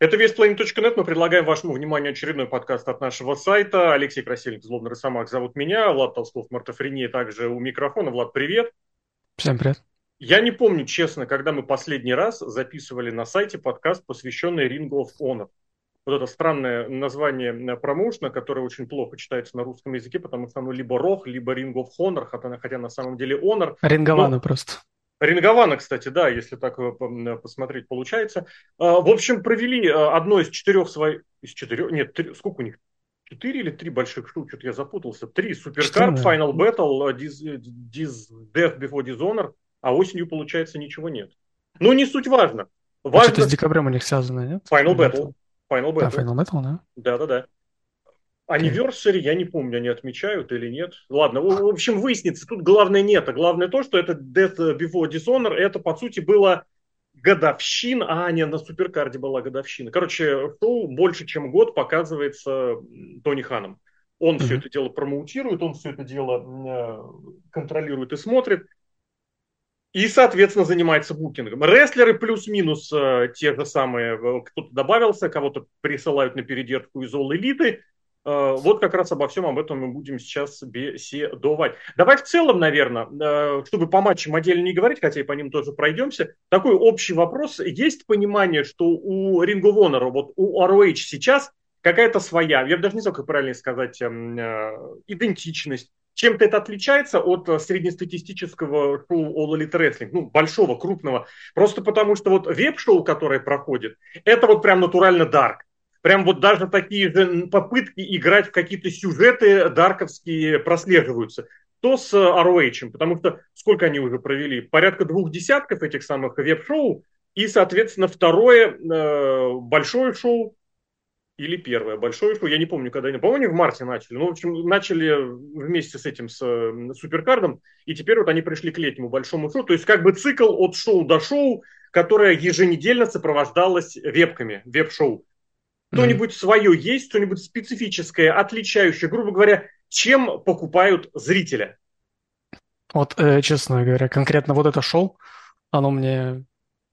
Это веспланет.нет. Мы предлагаем вашему вниманию очередной подкаст от нашего сайта. Алексей Красильник, Злобный Росомах зовут меня. Влад Толстов, Мартофрения также у микрофона. Влад, привет. Всем привет. Я не помню, честно, когда мы последний раз записывали на сайте подкаст, посвященный Ring of Honor. Вот это странное название промоушена, которое очень плохо читается на русском языке, потому что оно либо Рох, либо Ring of Honor, хотя, хотя на самом деле Honor. Ринговано Но... просто. Рингована, кстати, да, если так э, посмотреть, получается. А, в общем, провели э, одно из четырех своих... Из четырех... Нет, три... сколько у них? Четыре или три больших шоу? Что-то я запутался. Три. Суперкарт, Final Battle, Diz... Diz... Death Before Dishonor, а осенью, получается, ничего нет. Но не суть важно. важно... А что-то с декабрем у них связано, нет? Final Battle. Final Battle. Да, Final Battle, да? Да-да-да. Anniversary, я не помню, они отмечают или нет. Ладно, в общем, выяснится. Тут главное нет, а главное то, что это Death Before Dishonor, это, по сути, было годовщина, а, не, на Суперкарде была годовщина. Короче, шоу больше, чем год показывается Тони Ханом. Он mm-hmm. все это дело промоутирует, он все это дело э, контролирует и смотрит. И, соответственно, занимается букингом. Рестлеры плюс-минус э, те же самые, э, кто-то добавился, кого-то присылают на передержку из All Elite, вот как раз обо всем об этом мы будем сейчас беседовать. Давай в целом, наверное, э, чтобы по матчам отдельно не говорить, хотя и по ним тоже пройдемся, такой общий вопрос. Есть понимание, что у of Honor, вот у ROH сейчас какая-то своя, я даже не знаю, как правильно сказать, эм, э, идентичность, чем-то это отличается от среднестатистического шоу All Elite Wrestling, ну, большого, крупного. Просто потому, что вот веб-шоу, которое проходит, это вот прям натурально дарк прям вот даже такие же попытки играть в какие-то сюжеты дарковские прослеживаются. То с ROH, потому что сколько они уже провели? Порядка двух десятков этих самых веб-шоу, и, соответственно, второе э, большое шоу, или первое большое шоу, я не помню, когда они, по-моему, в марте начали. Ну, в общем, начали вместе с этим, с э, Суперкардом, и теперь вот они пришли к летнему большому шоу. То есть как бы цикл от шоу до шоу, которое еженедельно сопровождалось вебками, веб-шоу. Что-нибудь mm-hmm. свое есть, что-нибудь специфическое, отличающее, грубо говоря, чем покупают зрителя? Вот, э, честно говоря, конкретно вот это шоу, оно мне,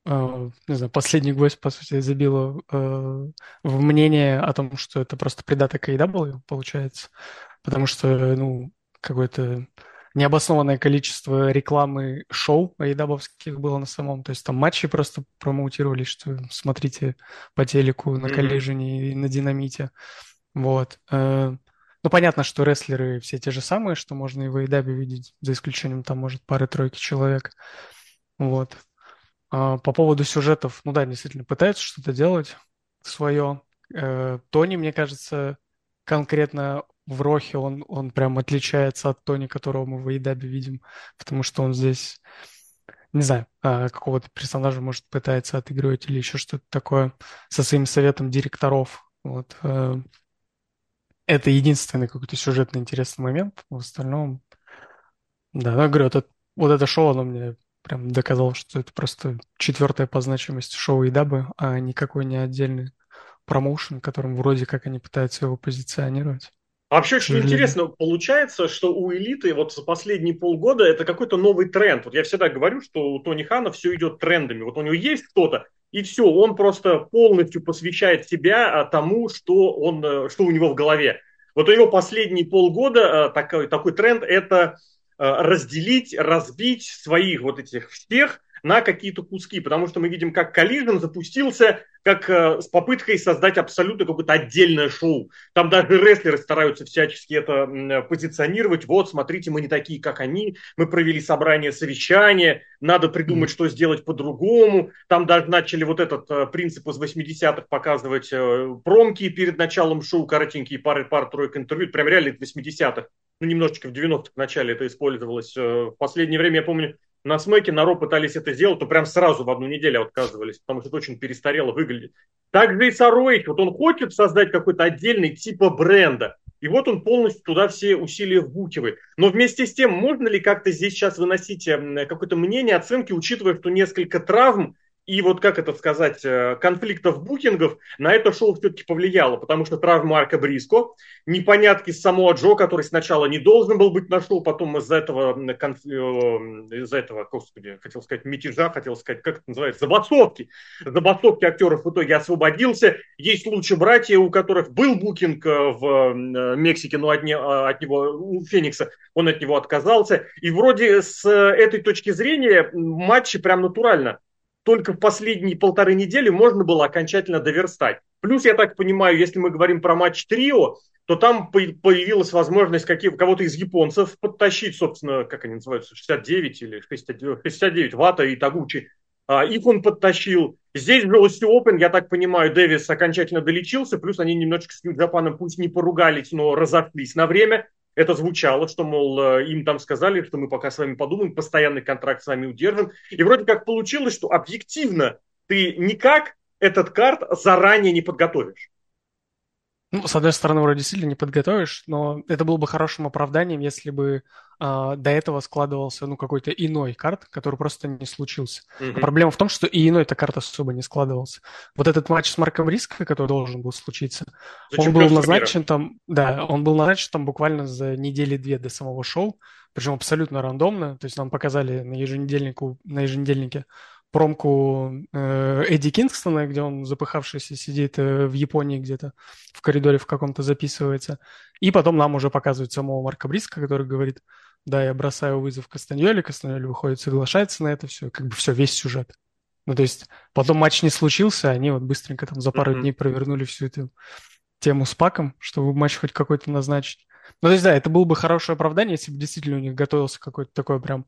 э, не знаю, последний гвоздь, по сути, забило э, в мнение о том, что это просто придаток AEW, получается. Потому что, ну, какой-то необоснованное количество рекламы шоу айдабовских было на самом. То есть там матчи просто промоутировали, что смотрите по телеку на mm-hmm. и на динамите. Вот. Э, ну, понятно, что рестлеры все те же самые, что можно и в AEW видеть, за исключением там, может, пары-тройки человек. Вот. А по поводу сюжетов, ну да, действительно, пытаются что-то делать свое. Э, Тони, мне кажется, конкретно в Рохе он, он прям отличается от Тони, которого мы в Эйдабе видим, потому что он здесь, не знаю, а, какого-то персонажа, может, пытается отыгрывать или еще что-то такое со своим советом директоров. Вот. Э, это единственный какой-то сюжетный интересный момент. В остальном, да, я говорю, это, вот это шоу, оно мне прям доказало, что это просто четвертое по значимости шоу и дабы, а никакой не отдельный промоушен, которым вроде как они пытаются его позиционировать. А вообще очень интересно, получается, что у элиты вот за последние полгода это какой-то новый тренд. Вот я всегда говорю, что у Тони Хана все идет трендами. Вот у него есть кто-то, и все, он просто полностью посвящает себя а, тому, что, он, э, что у него в голове. Вот у него последние полгода э, такой, такой тренд – это э, разделить, разбить своих вот этих всех на какие-то куски, потому что мы видим, как Collision запустился как э, с попыткой создать абсолютно какое-то отдельное шоу. Там даже рестлеры стараются всячески это э, позиционировать. Вот, смотрите, мы не такие, как они. Мы провели собрание, совещание. Надо придумать, mm-hmm. что сделать по-другому. Там даже начали вот этот э, принцип из 80-х показывать промки перед началом шоу, коротенькие пары, пар тройка интервью. Прям реально в 80-х. Ну, немножечко в 90-х в начале это использовалось. В последнее время, я помню, на смеке на Ро пытались это сделать, то прям сразу в одну неделю отказывались, потому что это очень перестарело выглядит. Так же и Сароич, вот он хочет создать какой-то отдельный типа бренда, и вот он полностью туда все усилия вбукивает. Но вместе с тем, можно ли как-то здесь сейчас выносить эм, какое-то мнение, оценки, учитывая, что несколько травм и вот, как это сказать, э, конфликтов букингов на это шоу все-таки повлияло, потому что травма Марка Бриско, непонятки с Самоа Джо, который сначала не должен был быть на шоу, потом из-за этого, конф... Э, из-за этого, господи, хотел сказать, мятежа, хотел сказать, как это называется, забастовки. Забастовки актеров в итоге освободился. Есть случаи братья, у которых был букинг э, в Мексике, но от, не... от него, у Феникса, он от него отказался. И вроде с этой точки зрения матчи прям натурально только в последние полторы недели можно было окончательно доверстать. Плюс, я так понимаю, если мы говорим про матч трио, то там появилась возможность каких, кого-то из японцев подтащить, собственно, как они называются, 69 или 69, Вата и Тагучи. А, их он подтащил. Здесь в Velocity Open, я так понимаю, Дэвис окончательно долечился, плюс они немножечко с Нью-Джапаном пусть не поругались, но разошлись на время это звучало, что, мол, э, им там сказали, что мы пока с вами подумаем, постоянный контракт с вами удержим. И вроде как получилось, что объективно ты никак этот карт заранее не подготовишь. Ну, с одной стороны, вроде сильно не подготовишь, но это было бы хорошим оправданием, если бы а, до этого складывался ну, какой-то иной карт, который просто не случился. Mm-hmm. А проблема в том, что и иной эта карта особо не складывался. Вот этот матч с Марком Риско, который должен был случиться, за он был назначен мира. там, да, он был назначен там буквально за недели-две до самого шоу, причем абсолютно рандомно, то есть нам показали на еженедельнику, на еженедельнике промку э, Эдди Кингстона, где он запыхавшийся сидит э, в Японии где-то в коридоре в каком-то записывается. И потом нам уже показывают самого Марка Бриска, который говорит, да, я бросаю вызов Кастаньоле, Кастаньоле выходит, соглашается на это все, как бы все, весь сюжет. Ну, то есть потом матч не случился, они вот быстренько там за пару mm-hmm. дней провернули всю эту тему с Паком, чтобы матч хоть какой-то назначить. Ну, то есть, да, это было бы хорошее оправдание, если бы действительно у них готовился какой-то такой прям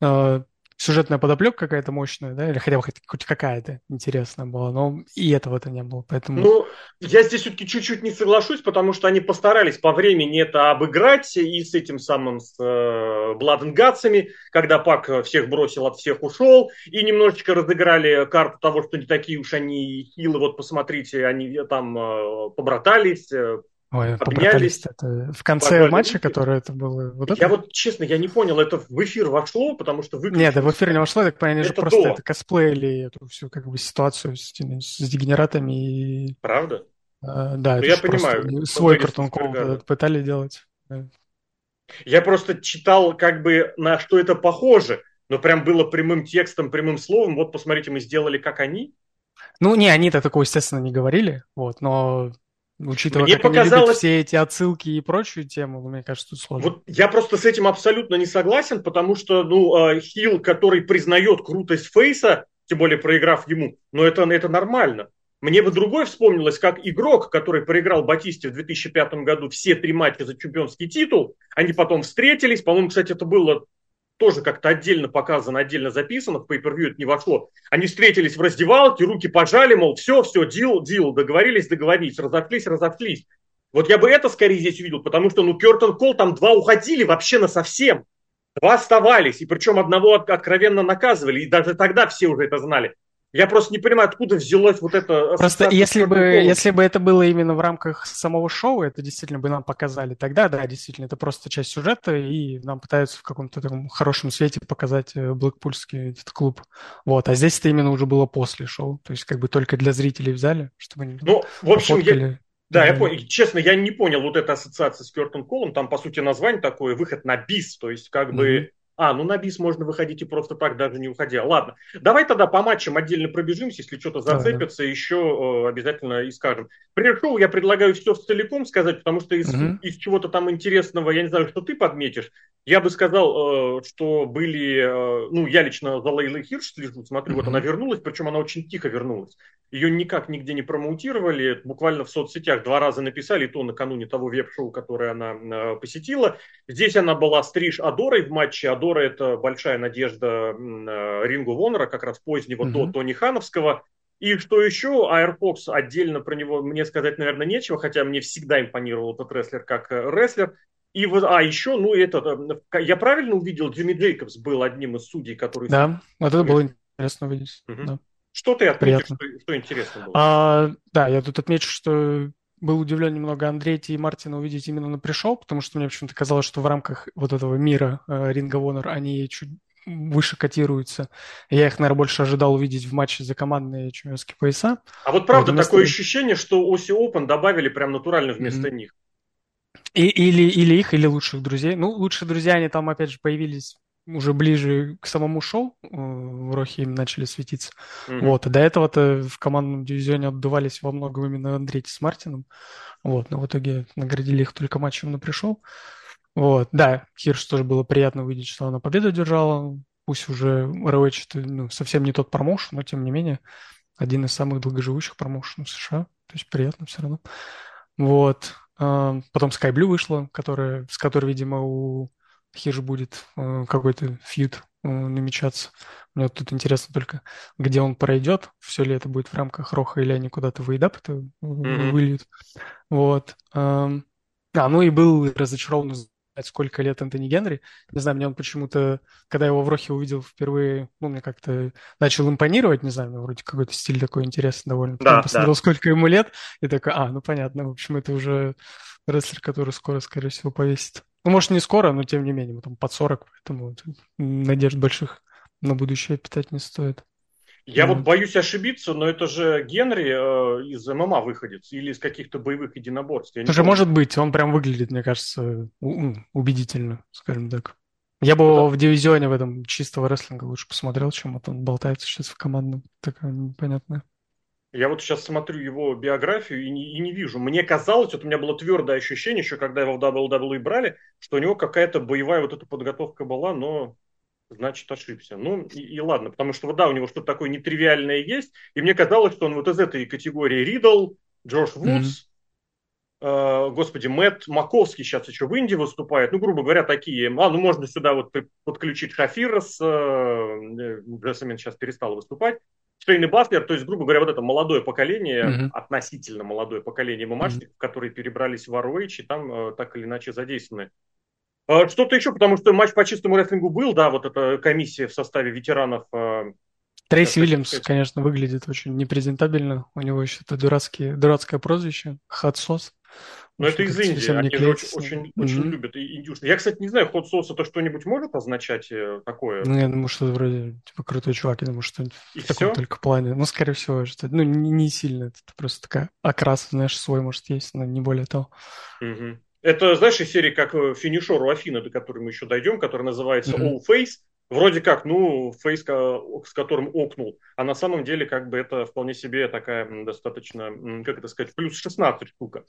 э, сюжетная подоплека какая-то мощная, да, или хотя бы хоть, какая-то интересная была, но и этого-то не было, поэтому... Ну, я здесь все-таки чуть-чуть не соглашусь, потому что они постарались по времени это обыграть и с этим самым, с э, Guts'ами, когда Пак всех бросил, от всех ушел, и немножечко разыграли карту того, что не такие уж они хилы, вот посмотрите, они там э, побратались, э, Ой, побратались это в конце Погнали. матча, который это было. Вот я это? вот честно, я не понял, это в эфир вошло, потому что вы. Нет, да в эфир не вошло, так они же просто до. это косплеили эту всю как бы ситуацию с, с дегенератами и. Правда? А, да, ну, я понимаю. Свой картон пытали делать. Я просто читал, как бы на что это похоже, но прям было прямым текстом, прямым словом. Вот посмотрите, мы сделали как они. Ну, не, они-то такого, естественно, не говорили, вот, но Учитывая, мне как показалось... они все эти отсылки и прочую тему, мне кажется, тут сложно. Вот я просто с этим абсолютно не согласен, потому что, ну, а, Хилл, который признает крутость Фейса, тем более проиграв ему, но это, это нормально. Мне бы другой вспомнилось, как игрок, который проиграл Батисте в 2005 году все три матча за чемпионский титул, они потом встретились, по-моему, кстати, это было тоже как-то отдельно показано, отдельно записано, в pay-per-view это не вошло. Они встретились в раздевалке, руки пожали, мол, все, все, дил, дил, договорились, договорились, разошлись, разошлись. Вот я бы это скорее здесь увидел, потому что, ну, Кертон Кол там два уходили вообще на совсем. Два оставались, и причем одного откровенно наказывали, и даже тогда все уже это знали. Я просто не понимаю, откуда взялось вот это... Просто если бы, если бы это было именно в рамках самого шоу, это действительно бы нам показали. Тогда, да, действительно, это просто часть сюжета, и нам пытаются в каком-то таком хорошем свете показать э, Блэкпульский этот клуб. Вот, а здесь это именно уже было после шоу. То есть как бы только для зрителей взяли, чтобы они Ну, в общем, я... Да, я понял. Честно, я не понял вот этой ассоциации с Кертон Колом. Там, по сути, название такое, выход на бис. То есть, как mm-hmm. бы а, ну на бис можно выходить и просто так, даже не уходя. Ладно, давай тогда по матчам отдельно пробежимся, если что-то зацепится, да, да. еще э, обязательно и скажем. Пришел, я предлагаю все целиком сказать, потому что из, угу. из чего-то там интересного, я не знаю, что ты подметишь, я бы сказал, э, что были, э, ну, я лично за Лейлой Хирш слежу, смотрю, угу. вот она вернулась, причем она очень тихо вернулась. Ее никак нигде не промоутировали, буквально в соцсетях два раза написали, и то накануне того веб-шоу, которое она э, посетила. Здесь она была стриж Адорой в матче. Адора – это большая надежда Рингу Вонера, как раз позднего угу. до Тони Хановского. И что еще, Airfox отдельно про него мне сказать, наверное, нечего, хотя мне всегда импонировал этот рестлер как рестлер. И вот, а еще, ну, это, я правильно увидел, Джимми Джейкобс был одним из судей, который... Да, вот это было интересно увидеть. Угу. Да. Что ты отметишь, что, что интересно было? А, да, я тут отмечу, что был удивлен немного Андрея и Мартина увидеть именно на пришел, потому что мне почему-то казалось, что в рамках вот этого мира э, Ring of Honor они чуть выше котируются. Я их, наверное, больше ожидал увидеть в матче за командные чемпионские пояса. А вот правда вот, такое ощущение, что Оси Open добавили прям натурально вместо mm-hmm. них. И, или, или их, или лучших друзей. Ну, лучшие друзья, они там, опять же, появились уже ближе к самому шоу, э, в Рохе им начали светиться. Mm-hmm. Вот, и до этого-то в командном дивизионе отдувались во многом именно Андрей с Мартином. Вот, но в итоге наградили их только матчем на пришел. Вот, да, Хирш тоже было приятно увидеть, что она победу держала. Пусть уже ROH ну, совсем не тот промоушен, но тем не менее один из самых долгоживущих промоушенов США. То есть приятно все равно. Вот. А, потом Sky Blue вышла, которая, с которой, видимо, у Хирш будет э, какой-то фьюд э, намечаться. Мне вот тут интересно только, где он пройдет, все ли это будет в рамках Роха, или они куда-то в Эйдап это mm-hmm. выльют. Вот. А, ну и был разочарован сколько лет Антони Генри. Не знаю, мне он почему-то, когда я его в Рохе увидел впервые, ну, мне как-то начал импонировать, не знаю, вроде какой-то стиль такой интересный довольно. Потом да, посмотрел, да. сколько ему лет, и такой, а, ну, понятно, в общем, это уже рестлер, который скоро, скорее всего, повесит. Ну, может, не скоро, но тем не менее, мы там под 40, поэтому надежд больших на будущее питать не стоит. Я mm. вот боюсь ошибиться, но это же Генри э, из ММА выходец или из каких-то боевых единоборств. это же может быть, он прям выглядит, мне кажется, убедительно, скажем так. Я бы да. в дивизионе в этом чистого рестлинга лучше посмотрел, чем вот он болтается сейчас в командном. Такое непонятное. Я вот сейчас смотрю его биографию и не, и не вижу. Мне казалось, вот у меня было твердое ощущение, еще когда его в WWE брали, что у него какая-то боевая вот эта подготовка была, но значит ошибся. Ну и, и ладно, потому что да, у него что-то такое нетривиальное есть, и мне казалось, что он вот из этой категории Ридл, Джош Вудс, mm-hmm. э, господи, Мэтт Маковский сейчас еще в Индии выступает, ну, грубо говоря, такие, а, ну, можно сюда вот подключить Шафира с, э, Джессамин сейчас перестал выступать, Шейн и Батлер, то есть, грубо говоря, вот это молодое поколение, mm-hmm. относительно молодое поколение ММАшников, mm-hmm. которые перебрались в ROH и там э, так или иначе задействованы. А, что-то еще, потому что матч по чистому рестлингу был, да, вот эта комиссия в составе ветеранов. А, Трейси Уильямс, конечно, выглядит очень непрезентабельно. У него еще это дурацкие, дурацкое прозвище, хатсос. Но это из Индии, они же очень, очень, mm-hmm. очень любят индюшные. Я, кстати, не знаю, ход соус это что-нибудь может означать э, такое? Ну, я думаю, что это вроде типа крутой чувак, я думаю, что И в все? таком только плане. Ну, скорее всего, что ну, не, не сильно, это просто такая окрас, знаешь, свой может есть, но не более того. Mm-hmm. Это, знаешь, из серии как э, финишер у Афины, до которой мы еще дойдем, который называется mm-hmm. All Face. Вроде как, ну, фейс, с которым окнул, а на самом деле, как бы, это вполне себе такая достаточно, как это сказать, плюс 16 штука.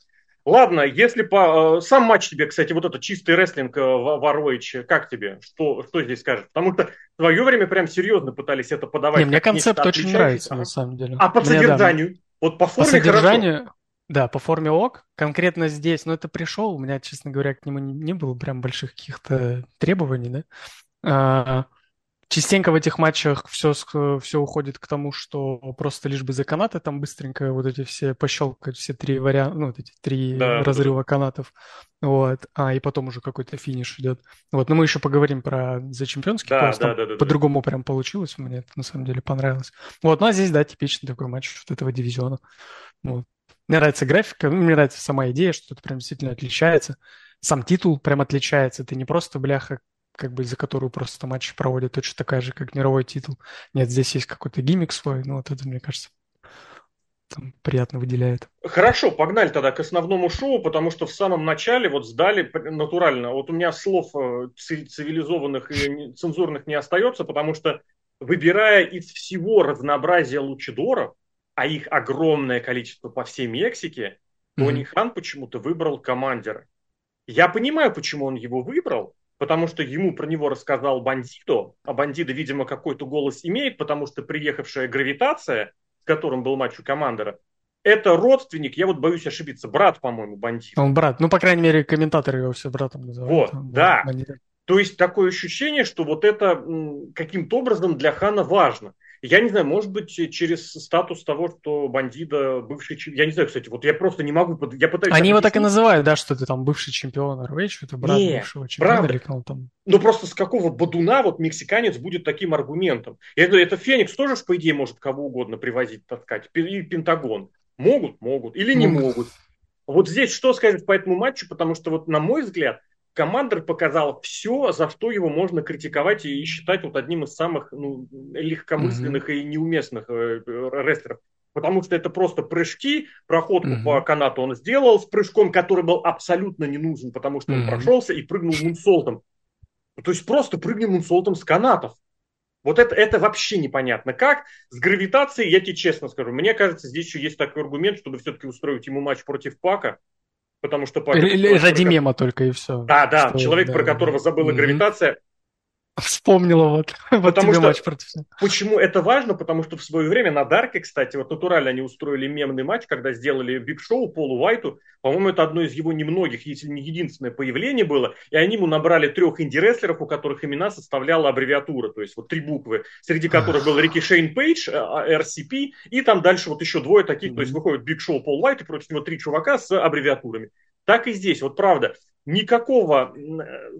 Ладно, если по... Э, сам матч тебе, кстати, вот этот чистый рестлинг э, в Ароич, как тебе? Что, что здесь скажешь? Потому что в свое время прям серьезно пытались это подавать. Не, мне концепт очень нравится, на самом деле. А по мне, содержанию? Да, вот по форме по содержанию, хорошо. Да, по форме ок. Конкретно здесь, но ну, это пришел, у меня, честно говоря, к нему не, не было прям больших каких-то требований, да. А, частенько в этих матчах все, все уходит к тому, что просто лишь бы за канаты там быстренько вот эти все пощелкать, все три варианта, ну, вот эти три да, разрыва да. канатов, вот, а, и потом уже какой-то финиш идет. Вот, но мы еще поговорим про за чемпионский да, пояс, да, да, да, по-другому да. прям получилось, мне это на самом деле понравилось. Вот, ну, а здесь, да, типичный такой матч вот этого дивизиона. Вот. Мне нравится графика, ну, мне нравится сама идея, что это прям действительно отличается. Сам титул прям отличается. Это не просто бляха, как бы за которую просто матч проводят, точно такая же, как мировой титул. Нет, здесь есть какой-то гиммик свой, ну вот это, мне кажется, там приятно выделяет. Хорошо, погнали тогда к основному шоу, потому что в самом начале вот сдали натурально. Вот у меня слов э, цивилизованных и цензурных не остается, потому что выбирая из всего разнообразия лучидоров, а их огромное количество по всей Мексике, Тони mm-hmm. Хан почему-то выбрал командира. Я понимаю, почему он его выбрал, потому что ему про него рассказал Бандито, а Бандида, видимо, какой-то голос имеет, потому что приехавшая гравитация, с которым был матч у командора, это родственник, я вот боюсь ошибиться, брат, по-моему, бандит. Он брат, ну, по крайней мере, комментаторы его все братом называют. Вот, он, да. Бандит. То есть такое ощущение, что вот это каким-то образом для Хана важно. Я не знаю, может быть, через статус того, что бандида бывший. Я не знаю, кстати, вот я просто не могу. Я пытаюсь. Они его так и называют, да, что ты там бывший чемпион ROH, что это брат не, бывшего чемпиона правда. или кого там. Ну просто с какого бодуна вот мексиканец будет таким аргументом? Это, это Феникс тоже, по идее, может кого угодно привозить, таскать. И Пентагон. Могут, могут. Или не могут. могут. Вот здесь что скажешь по этому матчу? Потому что вот, на мой взгляд, Командер показал все, за что его можно критиковать и считать вот одним из самых ну, легкомысленных mm-hmm. и неуместных э, рестлеров. Потому что это просто прыжки, проходку mm-hmm. по канату он сделал с прыжком, который был абсолютно не нужен, потому что mm-hmm. он прошелся и прыгнул мунсолтом. То есть просто прыгнул мунсолтом с канатов. Вот это, это вообще непонятно как. С гравитацией, я тебе честно скажу, мне кажется, здесь еще есть такой аргумент, чтобы все-таки устроить ему матч против Пака, потому что ради мема только и все. Да, да, человек, про которого забыла гравитация, Вспомнила вот. Потому что, матч против... Почему это важно? Потому что в свое время на Дарке, кстати, вот натурально они устроили мемный матч, когда сделали Биг Шоу Полу Уайту. По-моему, это одно из его немногих, если не единственное появление было. И они ему набрали трех инди-рестлеров, у которых имена составляла аббревиатура. То есть вот три буквы, среди которых был Рики Шейн Пейдж, RSP, и там дальше вот еще двое таких. Mm-hmm. То есть выходит Биг Шоу Пол Уайт, и против него три чувака с аббревиатурами. Так и здесь, вот правда, никакого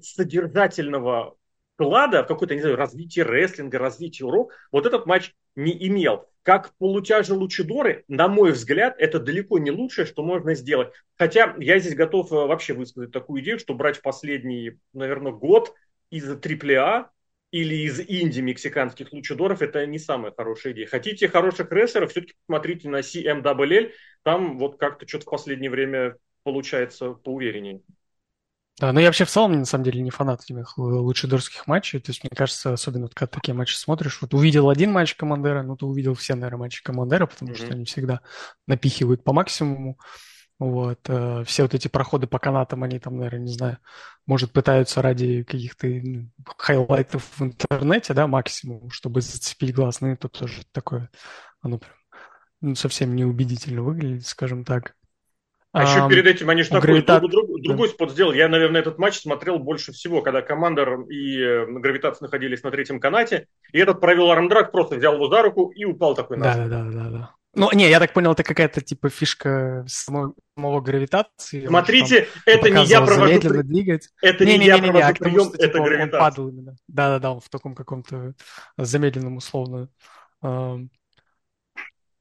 содержательного вклада в какое-то, не знаю, развитие рестлинга, развитие урок, вот этот матч не имел. Как полутяжи Лучидоры, на мой взгляд, это далеко не лучшее, что можно сделать. Хотя я здесь готов э, вообще высказать такую идею, что брать последний, наверное, год из AAA или из инди мексиканских лучидоров, это не самая хорошая идея. Хотите хороших рестлеров, все-таки посмотрите на CMWL, там вот как-то что-то в последнее время получается поувереннее. Да, но я вообще в целом, на самом деле, не фанат этих лучадорских матчей. То есть, мне кажется, особенно вот, когда такие матчи смотришь, вот увидел один матч Командера, ну, ты увидел все, наверное, матчи Командера, потому mm-hmm. что они всегда напихивают по максимуму. Вот. Э, все вот эти проходы по канатам, они там, наверное, не знаю, может, пытаются ради каких-то ну, highlight ов в интернете, да, максимум, чтобы зацепить глаз. Ну, это тоже такое, оно прям ну, совсем неубедительно выглядит, скажем так. А, еще перед этим они же такой гравита... друг, друг, другой да. спот сделали. Я, наверное, этот матч смотрел больше всего, когда Командер и э, Гравитация находились на третьем канате, и этот провел армдраг, просто взял его за руку и упал такой на Да, да, да, да. Ну, не, я так понял, это какая-то типа фишка самого, самого гравитации. Смотрите, это не я провожу... При... двигать. Это не, не, не я не, провожу не, прием, что, это типа, гравитация. Он падал именно. Да-да-да, он в таком каком-то замедленном условно... Э...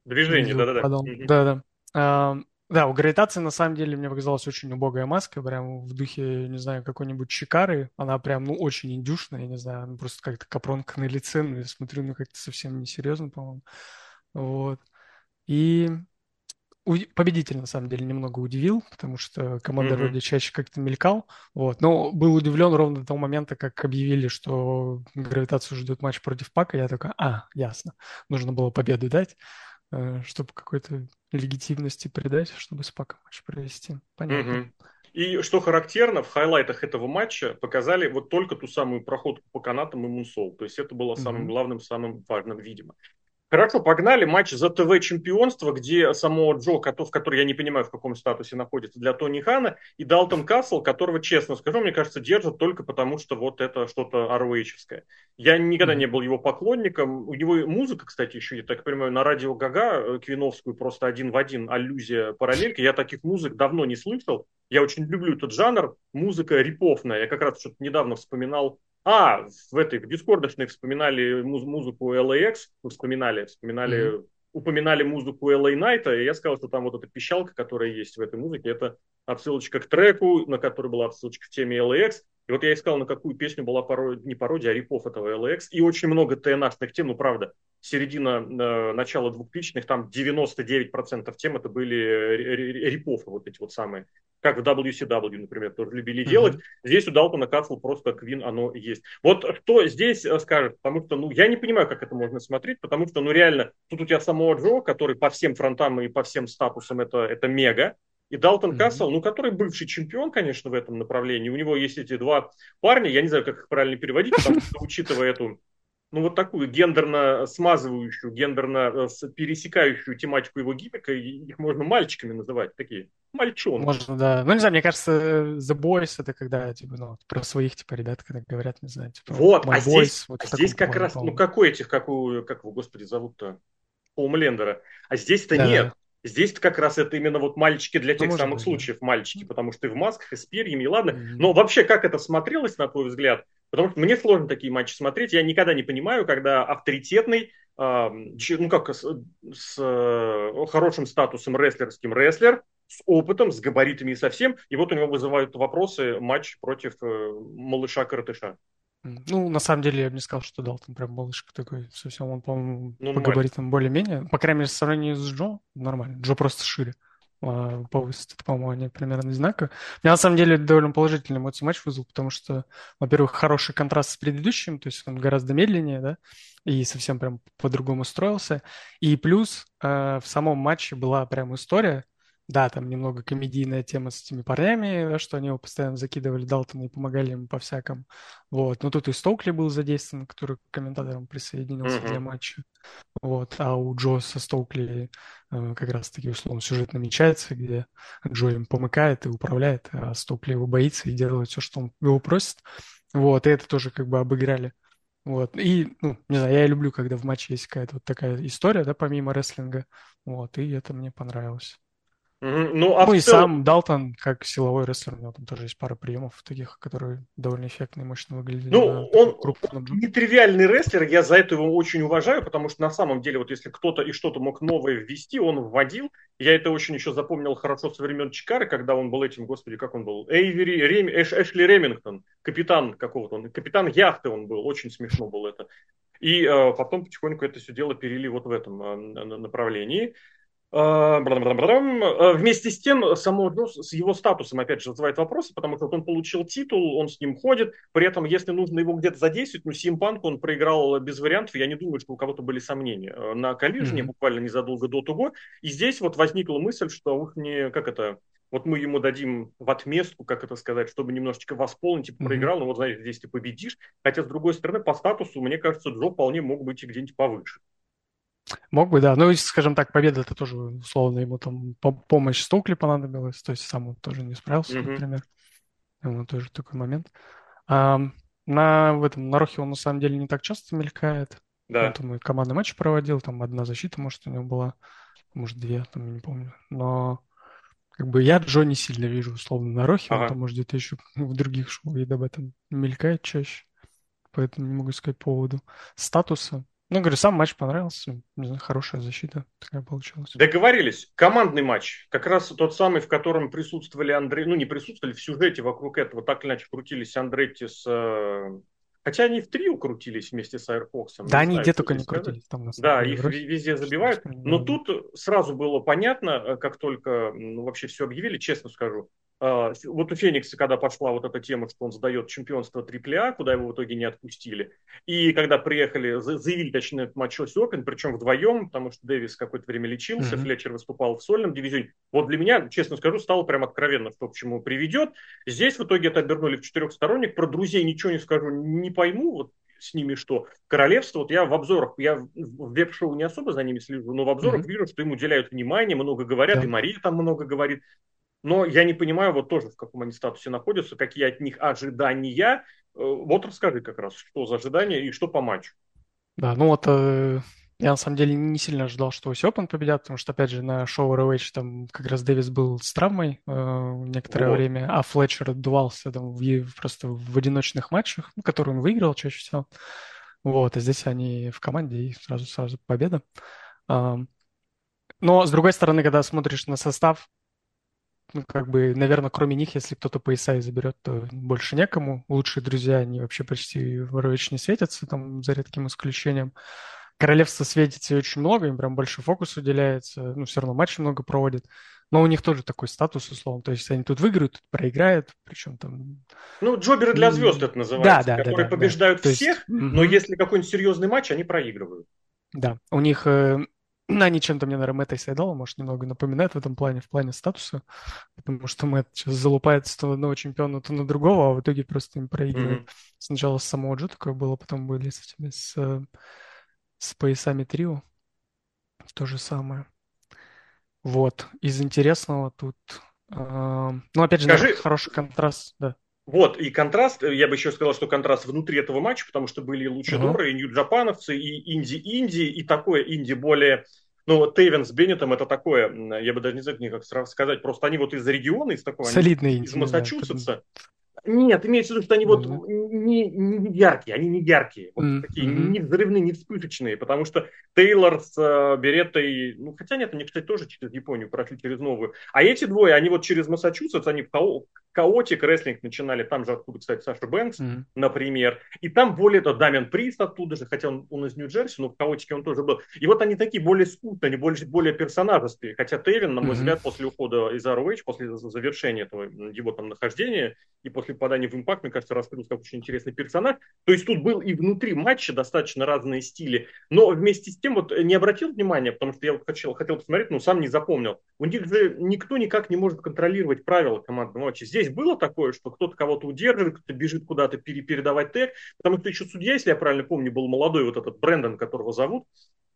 Движении, да-да-да. Да-да. Да, у гравитации на самом деле мне показалась очень убогая маска, прям в духе, не знаю, какой-нибудь Чикары. Она прям, ну, очень индюшная, я не знаю, она просто как-то капронка на лице, но я смотрю, ну, как-то совсем несерьезно, по-моему. Вот. И победитель, на самом деле, немного удивил, потому что команда mm-hmm. вроде чаще как-то мелькал. Вот. Но был удивлен ровно до того момента, как объявили, что гравитацию ждет матч против Пака. Я такой, а, ясно. Нужно было победу дать. Э, чтобы какой-то легитимности придать, чтобы с Паком матч провести. Понятно. Угу. И что характерно, в хайлайтах этого матча показали вот только ту самую проходку по канатам и мунсол. То есть это было самым главным, самым важным, видимо. Хорошо, погнали. Матч за ТВ-чемпионство, где само Джо, в который я не понимаю, в каком статусе находится, для Тони Хана, и Далтон Касл, которого, честно скажу, мне кажется, держат только потому, что вот это что-то ROH-евское. Я никогда не был его поклонником. У него музыка, кстати, еще, я так понимаю, на радио Гага, э, Квиновскую, просто один в один, аллюзия, параллелька. Я таких музык давно не слышал. Я очень люблю этот жанр. Музыка риповная. Я как раз что-то недавно вспоминал а, в этой в дискордочной вспоминали муз- музыку LAX, вспоминали, вспоминали, mm-hmm. упоминали музыку LA Night, и я сказал, что там вот эта пищалка, которая есть в этой музыке, это отсылочка к треку, на который была отсылочка к теме LAX. И вот я искал, на какую песню была пародия, не пародия, а рипов этого LAX. И очень много TNA-шных тем, ну правда, середина, э, начала 2000-х, там 99% тем это были рипофы, вот эти вот самые как в WCW, например, тоже любили mm-hmm. делать. Здесь у Далтона Касл просто Квин оно есть. Вот кто здесь э, скажет, потому что, ну, я не понимаю, как это можно смотреть, потому что, ну, реально, тут у тебя самого Джо, который по всем фронтам и по всем статусам это, это мега, и Далтон mm-hmm. Кассел, ну, который бывший чемпион, конечно, в этом направлении. У него есть эти два парня, я не знаю, как их правильно переводить, потому что, учитывая эту ну, вот такую гендерно смазывающую, гендерно э, пересекающую тематику его гиммика, их можно мальчиками называть, такие мальчонки. Можно, да. Ну, не знаю, мне кажется, The Boys это когда, типа, ну, про своих, типа, ребят, когда говорят, не знаю, типа, Вот, а boys, здесь, вот а здесь как раз, ну, какой этих, как, у, как его, господи, зовут-то? Хоумлендера. А здесь-то да, нет. Здесь как раз это именно вот мальчики для ну, тех самых быть, случаев, мальчики, потому что и в масках, и с перьями, и ладно. Mm-hmm. Но вообще, как это смотрелось, на твой взгляд? Потому что мне сложно такие матчи смотреть. Я никогда не понимаю, когда авторитетный, э, ну как, с, с э, хорошим статусом рестлерским рестлер с опытом, с габаритами и со всем. И вот у него вызывают вопросы матч против э, малыша-коротыша. Ну, на самом деле, я бы не сказал, что Далтон прям малышка такой совсем. Он, по-моему, ну, по габаритам более-менее. По крайней мере, в сравнении с Джо нормально. Джо просто шире. А, по высоте, по-моему, они примерно одинаковые. Меня, на самом деле, довольно положительный эмоции матч вызвал, потому что, во-первых, хороший контраст с предыдущим, то есть он гораздо медленнее, да, и совсем прям по-другому строился. И плюс э, в самом матче была прям история, да, там немного комедийная тема с этими парнями, да, что они его постоянно закидывали Далтона и помогали ему по-всякому. Вот. Но тут и Стоукли был задействован, который к комментаторам присоединился mm-hmm. для матча. Вот. А у Джо со Стоукли э, как раз-таки условно сюжет намечается, где Джо им помыкает и управляет, а Стоукли его боится и делает все, что он его просит. Вот. И это тоже как бы обыграли. Вот. И, ну, не знаю, я люблю, когда в матче есть какая-то вот такая история, да, помимо рестлинга. Вот. И это мне понравилось. Ну, а ну и целом... сам Далтон, как силовой рестлер, у него там тоже есть пара приемов таких, которые довольно эффектно и мощно выглядят. Ну, он, он нетривиальный рестлер, я за это его очень уважаю, потому что на самом деле, вот если кто-то и что-то мог новое ввести, он вводил. Я это очень еще запомнил хорошо со времен Чикары, когда он был этим, господи, как он был, Эйвери, Рем, Эш, Эшли Ремингтон, капитан какого-то, он, капитан яхты он был, очень смешно было это. И э, потом потихоньку это все дело перели вот в этом э, направлении. А, а, вместе с тем, само с его статусом, опять же, вызывает вопросы, потому что вот он получил титул, он с ним ходит, при этом, если нужно его где-то задействовать, ну, Симпанк он проиграл без вариантов, я не думаю, что у кого-то были сомнения. Э, на коллижне mm-hmm. буквально незадолго до того, и здесь вот возникла мысль, что ух, не, как это, вот мы ему дадим в отместку, как это сказать, чтобы немножечко восполнить, типа, проиграл, mm-hmm. ну вот, знаешь, здесь ты победишь. Хотя, с другой стороны, по статусу, мне кажется, Джо вполне мог быть и где-нибудь повыше. Мог бы, да. Ну, скажем так, победа это тоже, условно, ему там помощь Стокли понадобилась, то есть сам он тоже не справился, mm-hmm. например. Вот тоже такой момент. А, на, в этом, на Рохе он на самом деле не так часто мелькает. Да. Он там и командный матч проводил, там одна защита, может, у него была, может, две, там, я не помню. Но как бы я Джо не сильно вижу, условно, на Рохе, ага. он там, может, где-то еще в других шоу и об этом мелькает чаще. Поэтому не могу сказать по поводу статуса. Ну, говорю, сам матч понравился. Знаю, хорошая защита такая получилась. Договорились. Командный матч. Как раз тот самый, в котором присутствовали Андрей... Ну, не присутствовали, в сюжете вокруг этого так или иначе крутились Андретти с... Э, хотя они в трио крутились вместе с Аэрфоксом. Да, они где только не крутились. Там, на да, их вроде. везде забивают. Но тут сразу было понятно, э, как только ну, вообще все объявили, честно скажу, вот у Феникса, когда пошла вот эта тема, что он сдает чемпионство AAA, куда его в итоге не отпустили, и когда приехали, заявили, точнее, этот матч Open, причем вдвоем, потому что Дэвис какое-то время лечился, mm-hmm. Флетчер выступал в сольном дивизионе. Вот для меня, честно скажу, стало прям откровенно, что к чему приведет. Здесь в итоге это обернули в четырехсторонник. Про друзей ничего не скажу, не пойму, вот с ними что. Королевство, вот я в обзорах, я в веб-шоу не особо за ними слежу, но в обзорах mm-hmm. вижу, что им уделяют внимание, много говорят, yeah. и Мария там много говорит. Но я не понимаю вот тоже, в каком они статусе находятся, какие от них ожидания. Э, вот расскажи как раз, что за ожидания и что по матчу. Да, ну вот э, я на самом деле не сильно ожидал, что Оси Опен победят, потому что, опять же, на шоу ROH там как раз Дэвис был с травмой э, некоторое вот. время, а Флетчер отдувался там в, просто в одиночных матчах, ну, которые он выиграл чаще всего. Вот, а здесь они в команде и сразу-сразу победа. Но, с другой стороны, когда смотришь на состав, ну, как бы, наверное, кроме них, если кто-то пояса и заберет, то больше некому. Лучшие друзья, они вообще почти в ROH не светятся, там, за редким исключением. Королевство светится очень много, им прям больше фокус уделяется, ну, все равно матчи много проводят. Но у них тоже такой статус, условно. То есть они тут выиграют, тут проиграют, причем там... Ну, джоберы для звезд это называется, да, да, которые да, да, побеждают да. всех, есть... но если какой-нибудь серьезный матч, они проигрывают. Да, у них э, они чем-то мне, наверное, Мэтта и Сайдала, может, немного напоминают в этом плане, в плане статуса, потому что Мэтт сейчас залупается то на одного чемпиона, то на другого, а в итоге просто им проигрывает. Mm-hmm. Сначала с самого Джо такое было, потом были с этими, с, с поясами трио. То же самое. Вот. Из интересного тут... Э, ну, опять же, Скажи... наверное, хороший контраст, да. Вот, и контраст, я бы еще сказал, что контраст внутри этого матча, потому что были лучшие uh-huh. и нью-джапановцы, и инди-инди, и такое инди более ну, Тейвен с Беннетом это такое, я бы даже не знаю, как сказать, просто они вот из региона, из такого, Солидные из Массачусетса, Нет, имеется в виду, что они вот не, не яркие, они не яркие, вот mm-hmm. такие не взрывные, не вспышечные, потому что Тейлор с э, Береттой, ну хотя нет, они, кстати, тоже через Японию прошли через новую, а эти двое, они вот через Массачусетс, они в Хаотик рестлинг начинали, там же откуда, кстати, Саша Бэнкс, mm-hmm. например, и там более, то Дамиан Прист оттуда же, хотя он, он из Нью-Джерси, но в Хаотике он тоже был, и вот они такие более скутные, они более, более персонажистые, хотя Тевин, на мой mm-hmm. взгляд, после ухода из ROH, после завершения этого его там нахождения и после попадания в импакт, мне кажется, раскрылся как очень интересный персонаж. То есть тут был и внутри матча достаточно разные стили, но вместе с тем вот не обратил внимания, потому что я вот хотел, хотел посмотреть, но сам не запомнил. У них же никто никак не может контролировать правила командного матча. Здесь было такое, что кто-то кого-то удерживает, кто-то бежит куда-то пере передавать тег, потому что еще судья, если я правильно помню, был молодой вот этот Брэндон, которого зовут,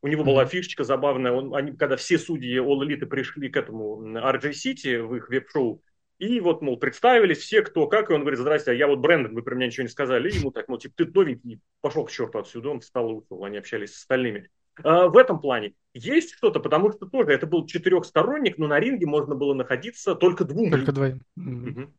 у него была фишечка забавная, он, они, когда все судьи All Elite пришли к этому RJ City в их веб-шоу, и вот, мол, представились все, кто как, и он говорит, здрасте, а я вот Брэндон, вы про меня ничего не сказали. И ему так, ну, типа, ты новенький, пошел к черту отсюда, он встал и ушел, они общались с остальными. А, в этом плане есть что-то, потому что тоже это был четырехсторонник, но на ринге можно было находиться только двум. Только двоим. Угу.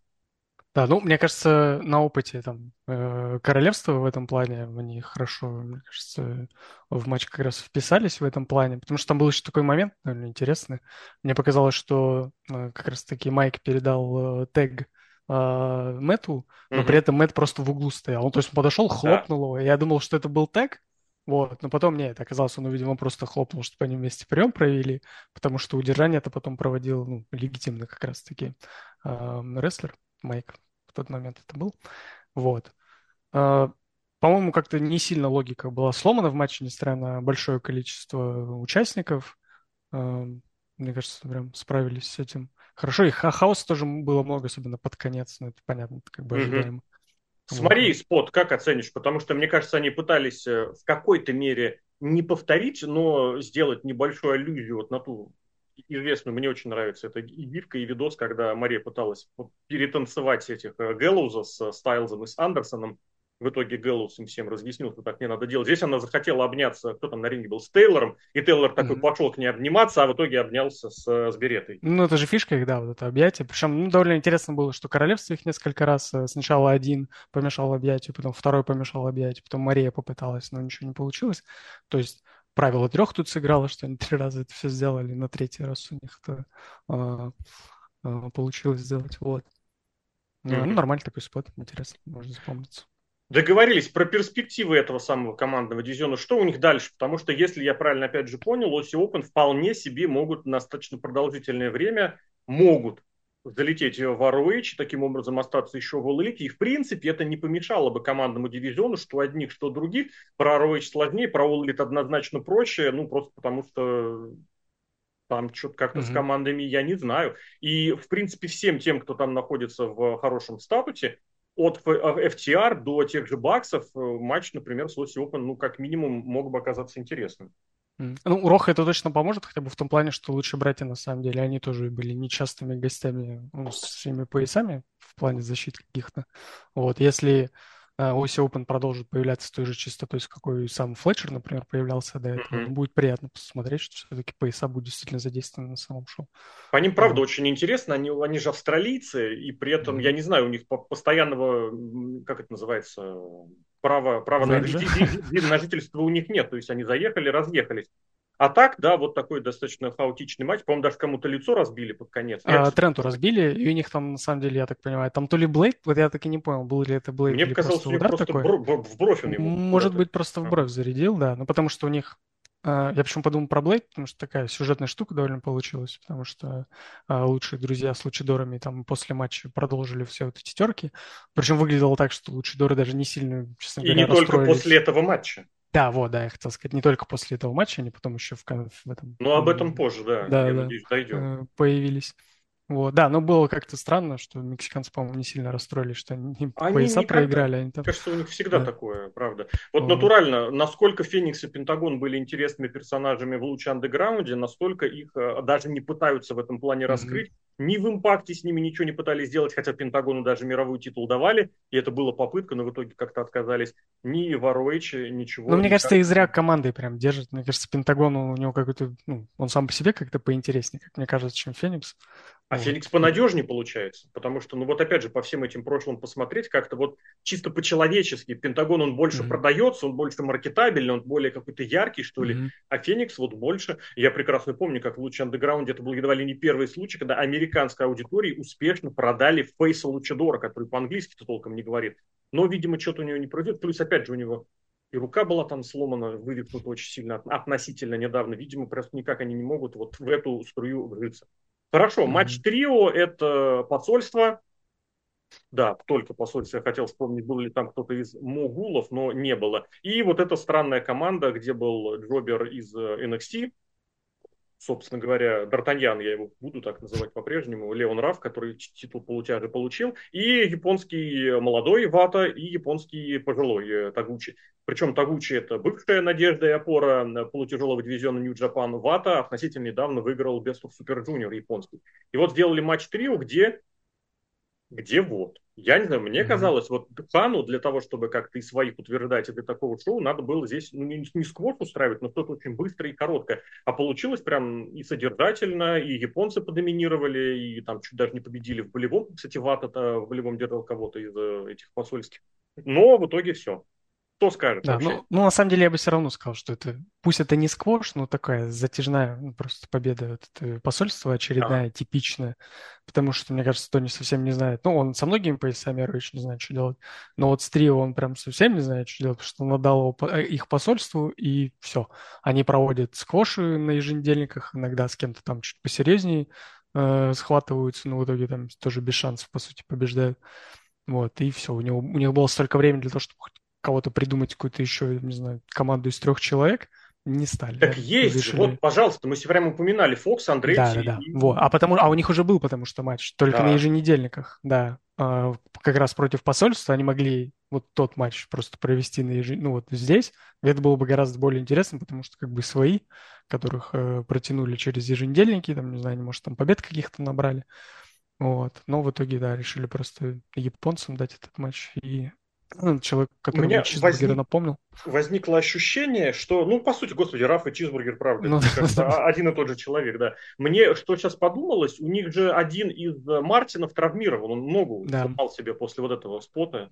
Да, ну, мне кажется, на опыте там э, королевства в этом плане они хорошо, мне кажется, в матч как раз вписались в этом плане, потому что там был еще такой момент, наверное, интересный. Мне показалось, что э, как раз-таки Майк передал э, тег э, Мэтту, но угу. при этом Мэтт просто в углу стоял. Он, то есть, он подошел, хлопнул да. его. Я думал, что это был тег, вот, но потом нет, оказалось, он, видимо, просто хлопнул, чтобы они вместе прием провели, потому что удержание это потом проводил, ну, легитимно как раз-таки э, рестлер Майк тот момент это был. Вот. А, по-моему, как-то не сильно логика была сломана в матче, несмотря на большое количество участников. А, мне кажется, прям справились с этим хорошо. И хаоса тоже было много, особенно под конец, но это понятно, это как бы ожидаемо. Смотри, вот. спот, как оценишь? Потому что, мне кажется, они пытались э, в какой-то мере не повторить, но сделать небольшую аллюзию вот на ту известную, мне очень нравится, это и гифка, и видос, когда Мария пыталась перетанцевать этих э, Гэллоуза с Стайлзом и с Андерсоном. В итоге Гэллоус им всем разъяснил, что так не надо делать. Здесь она захотела обняться, кто там на ринге был, с Тейлором, и Тейлор такой mm-hmm. пошел к ней обниматься, а в итоге обнялся с, э, с Беретой. Ну, это же фишка их, да, вот это объятие. Причем, ну, довольно интересно было, что королевство их несколько раз, э, сначала один помешал объятию, потом второй помешал объятию, потом Мария попыталась, но ничего не получилось. То есть правило трех тут сыграло, что они три раза это все сделали, на третий раз у них это а, а, получилось сделать. Вот. Mm-hmm. Ну, нормальный такой спот, интересно, можно запомниться. Договорились про перспективы этого самого командного дивизиона. Что у них дальше? Потому что, если я правильно опять же понял, Оси Open вполне себе могут на достаточно продолжительное время могут залететь в ROH, таким образом остаться еще в All И, в принципе, это не помешало бы командному дивизиону, что одних, что других. Про ROH сложнее, про All однозначно проще, ну, просто потому что там что-то как-то mm-hmm. с командами я не знаю. И, в принципе, всем тем, кто там находится в хорошем статусе, от FTR до тех же баксов, э, матч, например, с Лоси Open, ну, как минимум, мог бы оказаться интересным. Ну, Роха это точно поможет, хотя бы в том плане, что лучшие братья, на самом деле, они тоже были нечастыми гостями ну, с своими поясами в плане защиты каких-то. Вот, если э, Оси Open продолжит появляться с той же чистотой, с какой сам Флетчер, например, появлялся до этого, mm-hmm. будет приятно посмотреть, что все-таки пояса будут действительно задействованы на самом шоу. По ним, правда, mm-hmm. очень интересно. Они, они же австралийцы, и при этом, mm-hmm. я не знаю, у них постоянного, как это называется, права, права на, на жительство у них нет. То есть они заехали, разъехались. А так, да, вот такой достаточно хаотичный матч. По-моему, даже кому-то лицо разбили под конец. А, Тренту разбили, и у них там, на самом деле, я так понимаю, там то ли Блейд, вот я так и не понял, был ли это Блейд Мне показалось, просто удар просто такой. Бро- в бровь он ему. Может быть, просто в бровь зарядил, да. Ну, потому что у них а, я почему подумал про Блейд, потому что такая сюжетная штука довольно получилась, потому что а, лучшие друзья с Лучидорами там после матча продолжили все вот эти терки. Причем выглядело так, что Лучидоры даже не сильно, честно говоря, И не только после этого матча. Да, вот, да, я хотел сказать, не только после этого матча, они потом еще в, в этом... Ну, об этом позже, да, да я да, надеюсь, дойдем. Э, появились. Вот, да, но было как-то странно, что мексиканцы, по-моему, не сильно расстроились, что они, они пояса никогда, проиграли. Они там... Кажется, у них всегда да. такое, правда. Вот mm. натурально, насколько Феникс и Пентагон были интересными персонажами в луче андеграунде, настолько их э, даже не пытаются в этом плане mm-hmm. раскрыть. Ни в импакте с ними ничего не пытались сделать, хотя Пентагону даже мировой титул давали, и это была попытка, но в итоге как-то отказались. Ни в ROH ничего. Ну, мне кажется, и зря командой прям держит. Мне кажется, Пентагон у него какой-то, ну, он сам по себе как-то поинтереснее, как мне кажется, чем Феникс. А вот. Феникс понадежнее получается, потому что, ну вот опять же, по всем этим прошлым посмотреть, как-то вот чисто по-человечески, Пентагон он больше mm-hmm. продается, он больше маркетабельный, он более какой-то яркий, что ли, mm-hmm. а Феникс вот больше. Я прекрасно помню, как в Луче Андеграунде это был едва ли не первый случай, когда американской аудитории успешно продали Фейса Лучадора, который по-английски-то толком не говорит. Но, видимо, что-то у него не пройдет. Плюс, опять же, у него и рука была там сломана, вывихнута очень сильно относительно недавно. Видимо, просто никак они не могут вот в эту струю вжиться. Хорошо, mm-hmm. матч трио – это посольство. Да, только посольство. Я хотел вспомнить, был ли там кто-то из Могулов, но не было. И вот эта странная команда, где был Джобер из э, NXT, собственно говоря, Д'Артаньян, я его буду так называть по-прежнему, Леон Раф, который титул полутяжи получил, и японский молодой Вата, и японский пожилой э, Тагучи. Причем Тагучи это бывшая надежда и опора полутяжелого дивизиона Japan. Вата относительно недавно выиграл Best of Super Junior японский. И вот сделали матч трио, где где вот. Я не знаю, мне mm-hmm. казалось, вот Хану для того, чтобы как-то и своих утверждать, и для такого шоу, надо было здесь ну, не, не сквот устраивать, но что-то очень быстрое и короткое. А получилось прям и содержательно, и японцы подоминировали, и там чуть даже не победили в болевом. Кстати, Вата в болевом держал кого-то из э, этих посольских. Но в итоге все. Кто скажет да, Ну, ну, на самом деле, я бы все равно сказал, что это, пусть это не сквош, но такая затяжная ну, просто победа это посольства очередная, а. типичная, потому что, мне кажется, Тони совсем не знает. Ну, он со многими поясами Рович не знает, что делать, но вот с Трио он прям совсем не знает, что делать, потому что он отдал э, их посольству, и все. Они проводят сквоши на еженедельниках, иногда с кем-то там чуть посерьезнее э, схватываются, но в итоге там тоже без шансов, по сути, побеждают. Вот, и все. У него, у них было столько времени для того, чтобы хоть кого-то придумать какую-то еще, не знаю, команду из трех человек, не стали. Так да? есть, Решили... вот, пожалуйста, мы сегодня упоминали Фокс, Андрей. Да, да, да. И... Вот. А, потому... а у них уже был, потому что матч, только да. на еженедельниках, да. А, как раз против посольства они могли вот тот матч просто провести на еж... ну вот здесь. Это было бы гораздо более интересно, потому что как бы свои, которых э, протянули через еженедельники, там, не знаю, может, там побед каких-то набрали. Вот. Но в итоге, да, решили просто японцам дать этот матч и человек, который мне чизбургера возник, напомнил. Возникло ощущение, что, ну, по сути, господи, Раф и чизбургер, правда, ну, да. один и тот же человек, да. Мне что сейчас подумалось, у них же один из Мартинов травмирован, он ногу да. сломал себе после вот этого спота.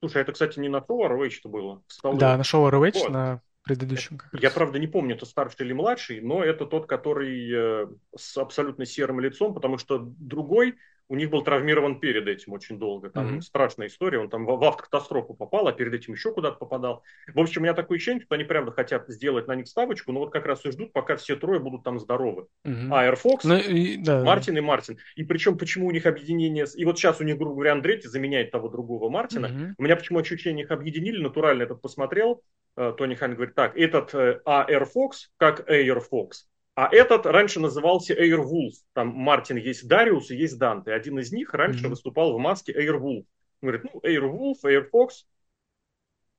Слушай, это, кстати, не на шоу ROH было? Да, на шоу ROH, вот. на предыдущем. Как Я, правда, не помню, это старший или младший, но это тот, который э, с абсолютно серым лицом, потому что другой у них был травмирован перед этим очень долго. Там mm-hmm. страшная история. Он там в, автокатастрофу попал, а перед этим еще куда-то попадал. В общем, у меня такое ощущение, что они правда хотят сделать на них ставочку, но вот как раз и ждут, пока все трое будут там здоровы. Mm-hmm. А Air Fox, ну, и, да, Мартин да. и Мартин. И причем, почему у них объединение... И вот сейчас у них, грубо говоря, Андретти заменяет того другого Мартина. Mm-hmm. У меня почему ощущение их объединили, натурально этот посмотрел. Э, Тони Хан говорит, так, этот э, А Air Fox, как Air Fox. А этот раньше назывался Airwolf. Там Мартин есть Дариус и есть Данте. Один из них раньше mm-hmm. выступал в маске Airwolf. Он говорит, ну, Airwolf, Airfox.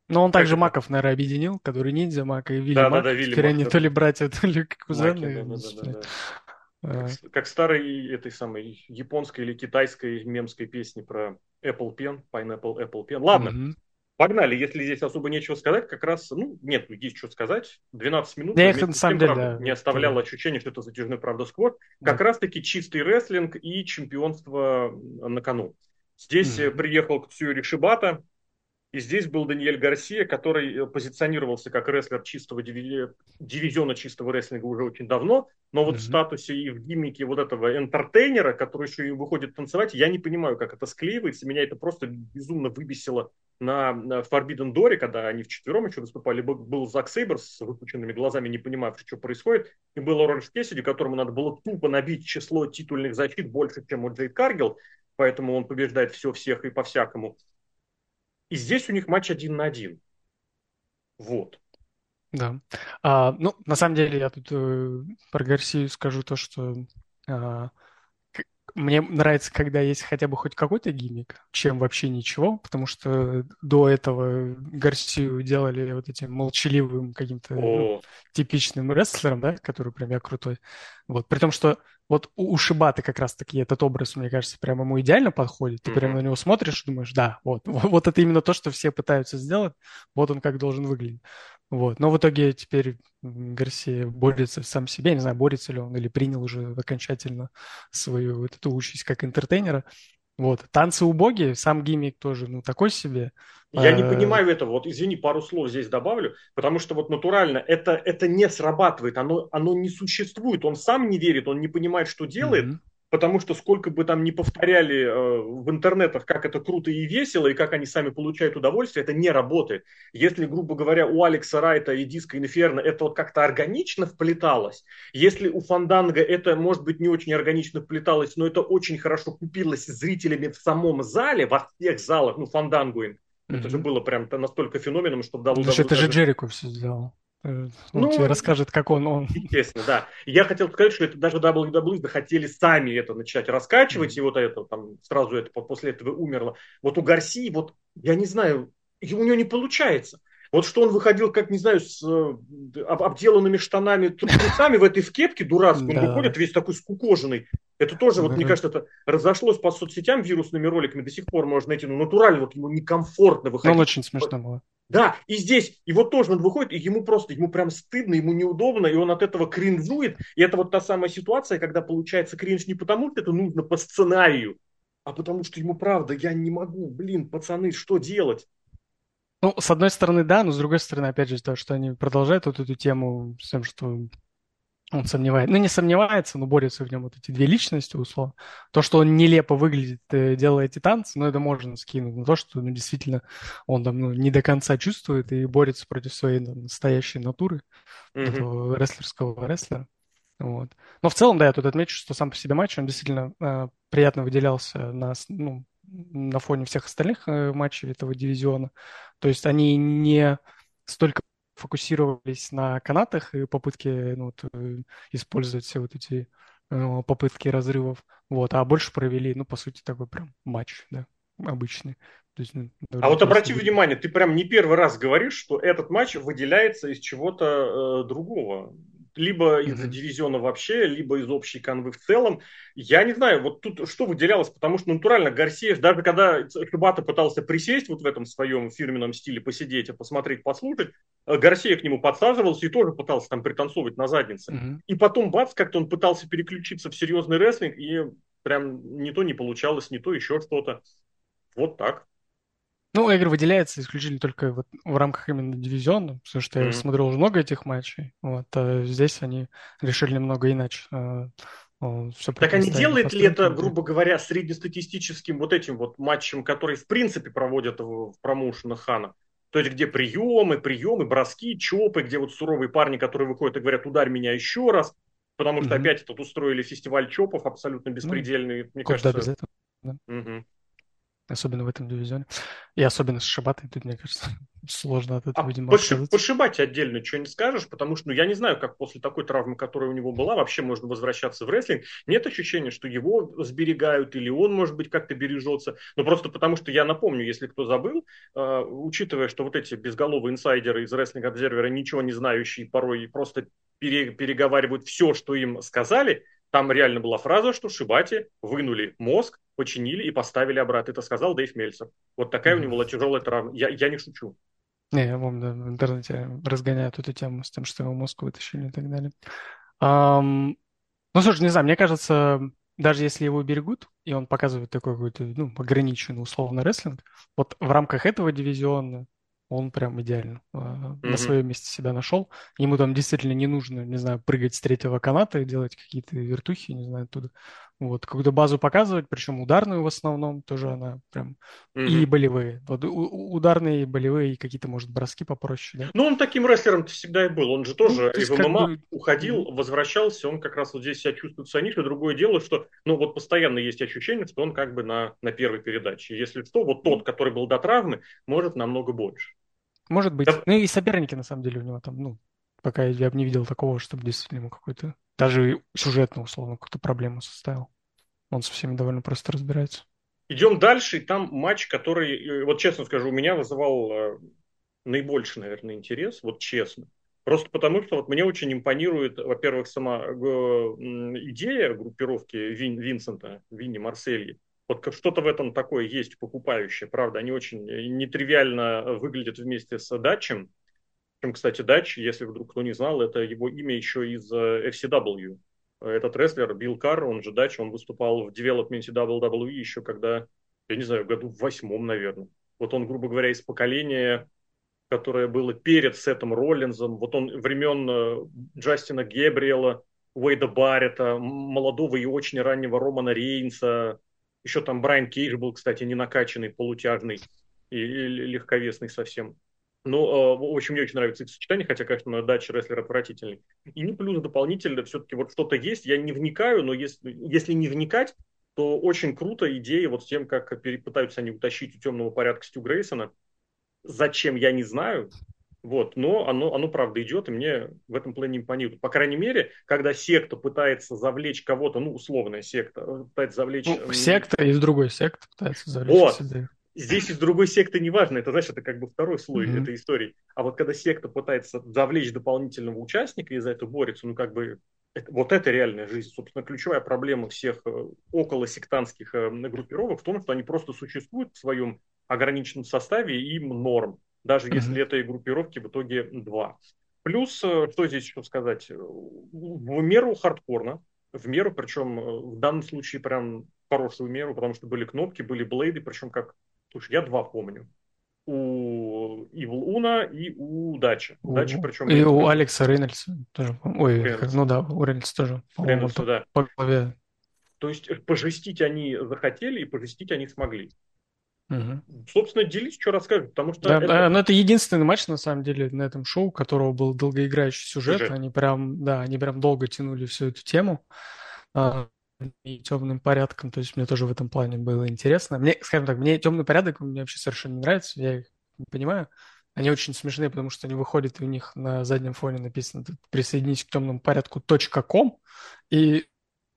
Но он также Маков, наверное, объединил, который ниндзя, Мака и Вилли да, Мак. Да, да, Вилли Теперь Мак, они да. то ли братья, то ли кузены. Маки, да, да, да, да. Как, как старой этой самой японской или китайской мемской песни про Apple Pen, Pineapple Apple Pen. Ладно, mm-hmm. Погнали, если здесь особо нечего сказать, как раз, ну, нет, есть что сказать. 12 минут. Да, их, на самом деле, правда, да. Не оставляло да. ощущения, что это затяжной, правда, сквот. Да. Как раз-таки чистый рестлинг и чемпионство на кону. Здесь mm-hmm. приехал Ксюри Шибата, и здесь был Даниэль Гарсия, который э, позиционировался как рестлер чистого диви... дивизиона чистого рестлинга уже очень давно, но вот mm-hmm. в статусе и в гиммике вот этого энтертейнера, который еще и выходит танцевать, я не понимаю, как это склеивается. Меня это просто безумно выбесило на Forbidden Door, когда они вчетвером еще выступали, был Зак Сейбер с выпученными глазами, не понимавший, что происходит, и был Оранж Кессиди, которому надо было тупо набить число титульных защит больше, чем у Джейд Каргил, поэтому он побеждает все всех и по-всякому. И здесь у них матч один на один. Вот. Да. А, ну, на самом деле, я тут э, про Гарсию скажу то, что э, мне нравится, когда есть хотя бы хоть какой-то гиммик, чем вообще ничего, потому что до этого Гарсию делали вот этим молчаливым каким-то ну, типичным рестлером, да, который прям я крутой. Вот, при том, что вот у, у Шибаты как раз-таки этот образ, мне кажется, прямо ему идеально подходит. Ты mm-hmm. прямо на него смотришь и думаешь, да, вот, вот, вот это именно то, что все пытаются сделать, вот он как должен выглядеть. Вот. Но в итоге теперь Гарсия борется сам себе, не знаю, борется ли он или принял уже окончательно свою вот эту участь как интертейнера. Вот. Танцы убогие, сам гиммик тоже, ну, такой себе. Я не э, понимаю этого. Вот, извини, пару слов здесь добавлю, потому что вот натурально это, это не срабатывает, оно, оно не существует. Он сам не верит, он не понимает, что делает. Mm-hmm. Потому что сколько бы там ни повторяли э, в интернетах, как это круто и весело, и как они сами получают удовольствие, это не работает. Если, грубо говоря, у Алекса Райта и Диска Инферно это вот как-то органично вплеталось, если у Фанданга это, может быть, не очень органично вплеталось, но это очень хорошо купилось зрителями в самом зале, во всех залах, ну, Fandangoing, мгм. это же было прям настолько феноменом, что. Значит, это же Джерико все сделал. Э, он ну, тебе расскажет, как он, он. Естественно, да. Я хотел сказать, что это даже WWE захотели сами это начать раскачивать, mm-hmm. и вот это там сразу это после этого умерло. Вот у Гарсии, вот я не знаю, у него не получается. Вот что он выходил, как, не знаю, с э, обделанными штанами, трусами в этой в кепке дурацкой, он выходит весь такой скукоженный. Это тоже, вот, мне кажется, это разошлось по соцсетям вирусными роликами, до сих пор можно найти, но натурально вот ему некомфортно выходить. Ну, очень смешно было. Да, и здесь, вот тоже он выходит, и ему просто, ему прям стыдно, ему неудобно, и он от этого кринжует. И это вот та самая ситуация, когда получается кринж не потому, что это нужно по сценарию, а потому что ему правда, я не могу, блин, пацаны, что делать? Ну, с одной стороны, да, но с другой стороны, опять же, то, что они продолжают вот эту тему с тем, что он сомневается, ну не сомневается, но борются в нем вот эти две личности, условно. То, что он нелепо выглядит, э, делая эти танцы, ну это можно скинуть. Но то, что ну, действительно он там ну, не до конца чувствует и борется против своей ну, настоящей натуры, mm-hmm. этого рестлерского рестлера. Вот. Но в целом, да, я тут отмечу, что сам по себе матч, он действительно э, приятно выделялся на, ну, на фоне всех остальных э, матчей этого дивизиона. То есть они не столько фокусировались на канатах и попытке ну, вот, э, использовать все вот эти э, попытки разрывов, вот, а больше провели, ну, по сути, такой прям матч, да, обычный. То есть, ну, а вот обрати внимание, ты прям не первый раз говоришь, что этот матч выделяется из чего-то э, другого либо из-за дивизиона вообще, либо из общей канвы в целом. Я не знаю, вот тут что выделялось, потому что натурально Гарсия, даже когда Хибата пытался присесть вот в этом своем фирменном стиле, посидеть, посмотреть, послушать, э, Гарсия к нему подсаживался и тоже пытался там пританцовывать на заднице. Mm-hmm. И потом, бац, как-то он пытался переключиться в серьезный рестлинг, и прям не то не получалось, не то еще что-то. Вот так. Ну, игры выделяется исключительно только вот в рамках именно дивизиона, потому что mm-hmm. я смотрел уже много этих матчей. Вот, а здесь они решили немного иначе. А, все так они делают ли это, грубо говоря, среднестатистическим вот этим вот матчем, который в принципе проводят в, промоушенах Хана? То есть, где приемы, приемы, броски, чопы, где вот суровые парни, которые выходят и говорят, ударь меня еще раз, потому что mm-hmm. опять тут устроили фестиваль чопов абсолютно ну, беспредельный. Ну, мне кажется, без этого. Да. Угу особенно в этом дивизионе. И особенно с Шибатой, тут, мне кажется, сложно от этого, а видимо, по, по Шибате отдельно что не скажешь, потому что, ну, я не знаю, как после такой травмы, которая у него была, вообще можно возвращаться в рестлинг. Нет ощущения, что его сберегают, или он, может быть, как-то бережется. Но просто потому, что я напомню, если кто забыл, э, учитывая, что вот эти безголовые инсайдеры из рестлинг-обзервера, ничего не знающие, порой просто пере, переговаривают все, что им сказали, там реально была фраза, что Шибати вынули мозг, починили и поставили обратно. Это сказал Дэйв Мельцер. Вот такая mm-hmm. у него была тяжелая травма. Я, я не шучу. Не, я помню, да, в интернете разгоняют эту тему с тем, что его мозг вытащили и так далее. Um, ну, слушай, не знаю, мне кажется, даже если его берегут, и он показывает такой какой-то, ну, ограниченный условно рестлинг, вот в рамках этого дивизиона он прям идеально э, mm-hmm. на своем месте себя нашел. Ему там действительно не нужно, не знаю, прыгать с третьего каната и делать какие-то вертухи, не знаю, оттуда. Вот, какую-то базу показывать, причем ударную в основном, тоже она прям, mm-hmm. и болевые. Вот, у- ударные, болевые, и какие-то, может, броски попроще, да? Ну, он таким рестлером всегда и был. Он же тоже ну, и в ММА бы... уходил, возвращался, он как раз вот здесь себя чувствует нише. Другое дело, что, ну, вот постоянно есть ощущение, что он как бы на, на первой передаче. Если что, вот тот, который был до травмы, может намного больше. Может быть. Да. Ну и соперники, на самом деле, у него там, ну, пока я бы не видел такого, чтобы действительно ему какой-то даже сюжетно, условно, какую-то проблему составил. Он со всеми довольно просто разбирается. Идем дальше, и там матч, который, э, вот честно скажу, у меня вызывал э, наибольший, наверное, интерес, вот честно. Просто потому, что вот мне очень импонирует, во-первых, сама э, идея группировки Вин, Винсента, Винни Марсельи. Вот что-то в этом такое есть покупающее, правда, они очень нетривиально выглядят вместе с Датчем, Причем, кстати, Дач, если вдруг кто не знал, это его имя еще из э, FCW. Этот рестлер Билл Карр, он же Дач, он выступал в девелопменте WWE еще когда, я не знаю, году в восьмом, наверное. Вот он, грубо говоря, из поколения, которое было перед Сетом Роллинзом. Вот он времен э, Джастина Гебриэла, Уэйда Баррета, молодого и очень раннего Романа Рейнса. Еще там Брайан Кейдж был, кстати, не накачанный, полутяжный и, легковесный совсем. Ну, в общем, мне очень нравится их сочетание, хотя, конечно, дача рестлер отвратительный. И не плюс дополнительно все-таки вот что-то есть, я не вникаю, но если, если не вникать, то очень круто идея вот с тем, как пытаются они утащить у темного порядка Стю Грейсона. Зачем, я не знаю, вот, но оно, оно правда идет, и мне в этом плане импонирует. По крайней мере, когда секта пытается завлечь кого-то, ну, условная секта, э, пытается завлечь... Ну, секта из другой секты пытается завлечь вот. себя здесь из другой секты не важно, это, знаешь, это как бы второй слой mm-hmm. этой истории. А вот когда секта пытается завлечь дополнительного участника и за это борется, ну как бы это, вот это реальная жизнь. Собственно, ключевая проблема всех около э, группировок в том, что они просто существуют в своем ограниченном составе и им норм, даже если этой группировки в итоге два. Плюс, э, что здесь еще сказать, в меру хардкорно, в меру, причем в данном случае прям хорошую меру, потому что были кнопки, были блейды, причем как Слушай, я два помню. У Evil Уна и у Дачи. У, Дачи причем... И у Алекса Рейнольдса тоже. Ой, Рейнольдс. ну да, у Рейнольдса тоже. Рейнольдса, да. По голове. То есть пожестить они захотели и пожестить они смогли. Угу. Собственно, делись, что расскажешь, потому что... Да, это... Да, но это единственный матч, на самом деле, на этом шоу, у которого был долгоиграющий сюжет. сюжет. Они прям, да, они прям долго тянули всю эту тему. А, и темным порядком, то есть мне тоже в этом плане было интересно. Мне, скажем так, мне темный порядок мне вообще совершенно не нравится, я их не понимаю. Они очень смешные, потому что они выходят, и у них на заднем фоне написано «присоединись к темному порядку .com», и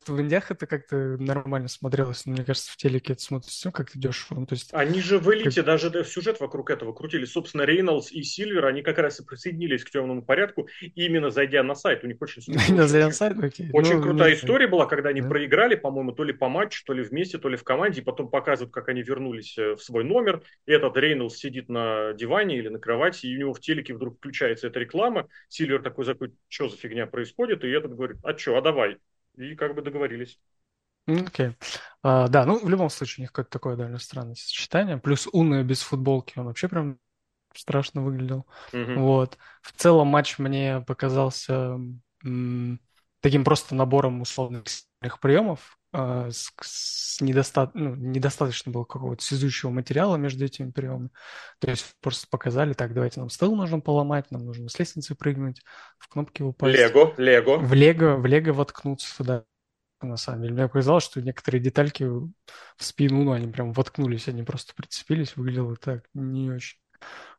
в Индиях это как-то нормально смотрелось, но мне кажется, в телеке это смотрится ну, как-то дешево. Ну, то есть, они же в элите как... даже да, сюжет вокруг этого крутили. Собственно, Рейнольдс и Сильвер, они как раз и присоединились к темному порядку, именно зайдя на сайт. У них очень, именно зайдя на сайт, окей. очень ну, крутая история была, когда они да. проиграли, по-моему, то ли по матчу, то ли вместе, то ли в команде, и потом показывают, как они вернулись э, в свой номер. Этот Рейнольдс сидит на диване или на кровати, и у него в телеке вдруг включается эта реклама. Сильвер такой, такой, что за фигня происходит? И этот говорит, а что, а давай и как бы договорились. Окей. Okay. Uh, да, ну в любом случае у них какое-то такое довольно странное сочетание. Плюс Уна без футболки, он вообще прям страшно выглядел. Mm-hmm. Вот. В целом матч мне показался м- таким просто набором условных приемов. Uh, с, с недоста... ну, недостаточно было какого-то связующего материала между этими приемами. То есть просто показали, так, давайте нам стол нужно поломать, нам нужно с лестницы прыгнуть, в кнопки упасть. Лего, Лего. В Лего, в Лего воткнуться, да на самом деле. Мне показалось, что некоторые детальки в спину, ну, они прям воткнулись, они просто прицепились, выглядело так не очень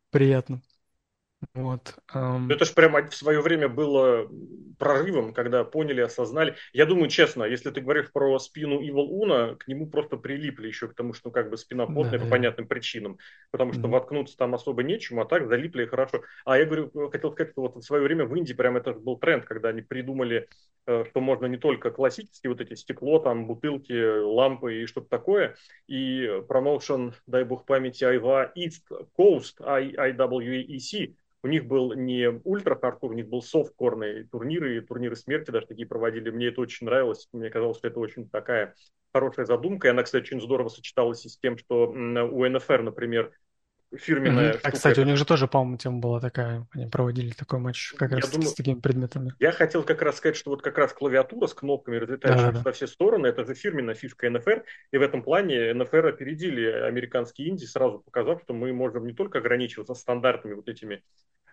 приятно. Вот. Это же прямо в свое время было прорывом, когда поняли, осознали. Я думаю, честно, если ты говоришь про спину Evil Уна, к нему просто прилипли еще к тому, что ну, как бы спина потная да, по да. понятным причинам, потому что mm-hmm. воткнуться там особо нечему, а так залипли хорошо. А я говорю, хотел сказать, что вот в свое время в Индии прям это был тренд, когда они придумали, э, что можно не только классические вот эти стекло, там бутылки, лампы и что-то такое, и промоушен, дай бог памяти, Айва East Coast, IWEC, у них был не ультра хардкор, у них был софткорные турниры, турниры смерти даже такие проводили. Мне это очень нравилось. Мне казалось, что это очень такая хорошая задумка. И она, кстати, очень здорово сочеталась и с тем, что у НФР, например, фирменная. Mm-hmm. А, кстати, у них же тоже, по-моему, тема была такая. Они проводили такой матч как я раз думаю, с такими предметами. Я хотел как раз сказать, что вот как раз клавиатура с кнопками, разлетающими да, во все стороны, это же фирменная фишка НФР. И в этом плане НФР опередили американские инди, сразу показав, что мы можем не только ограничиваться стандартными вот этими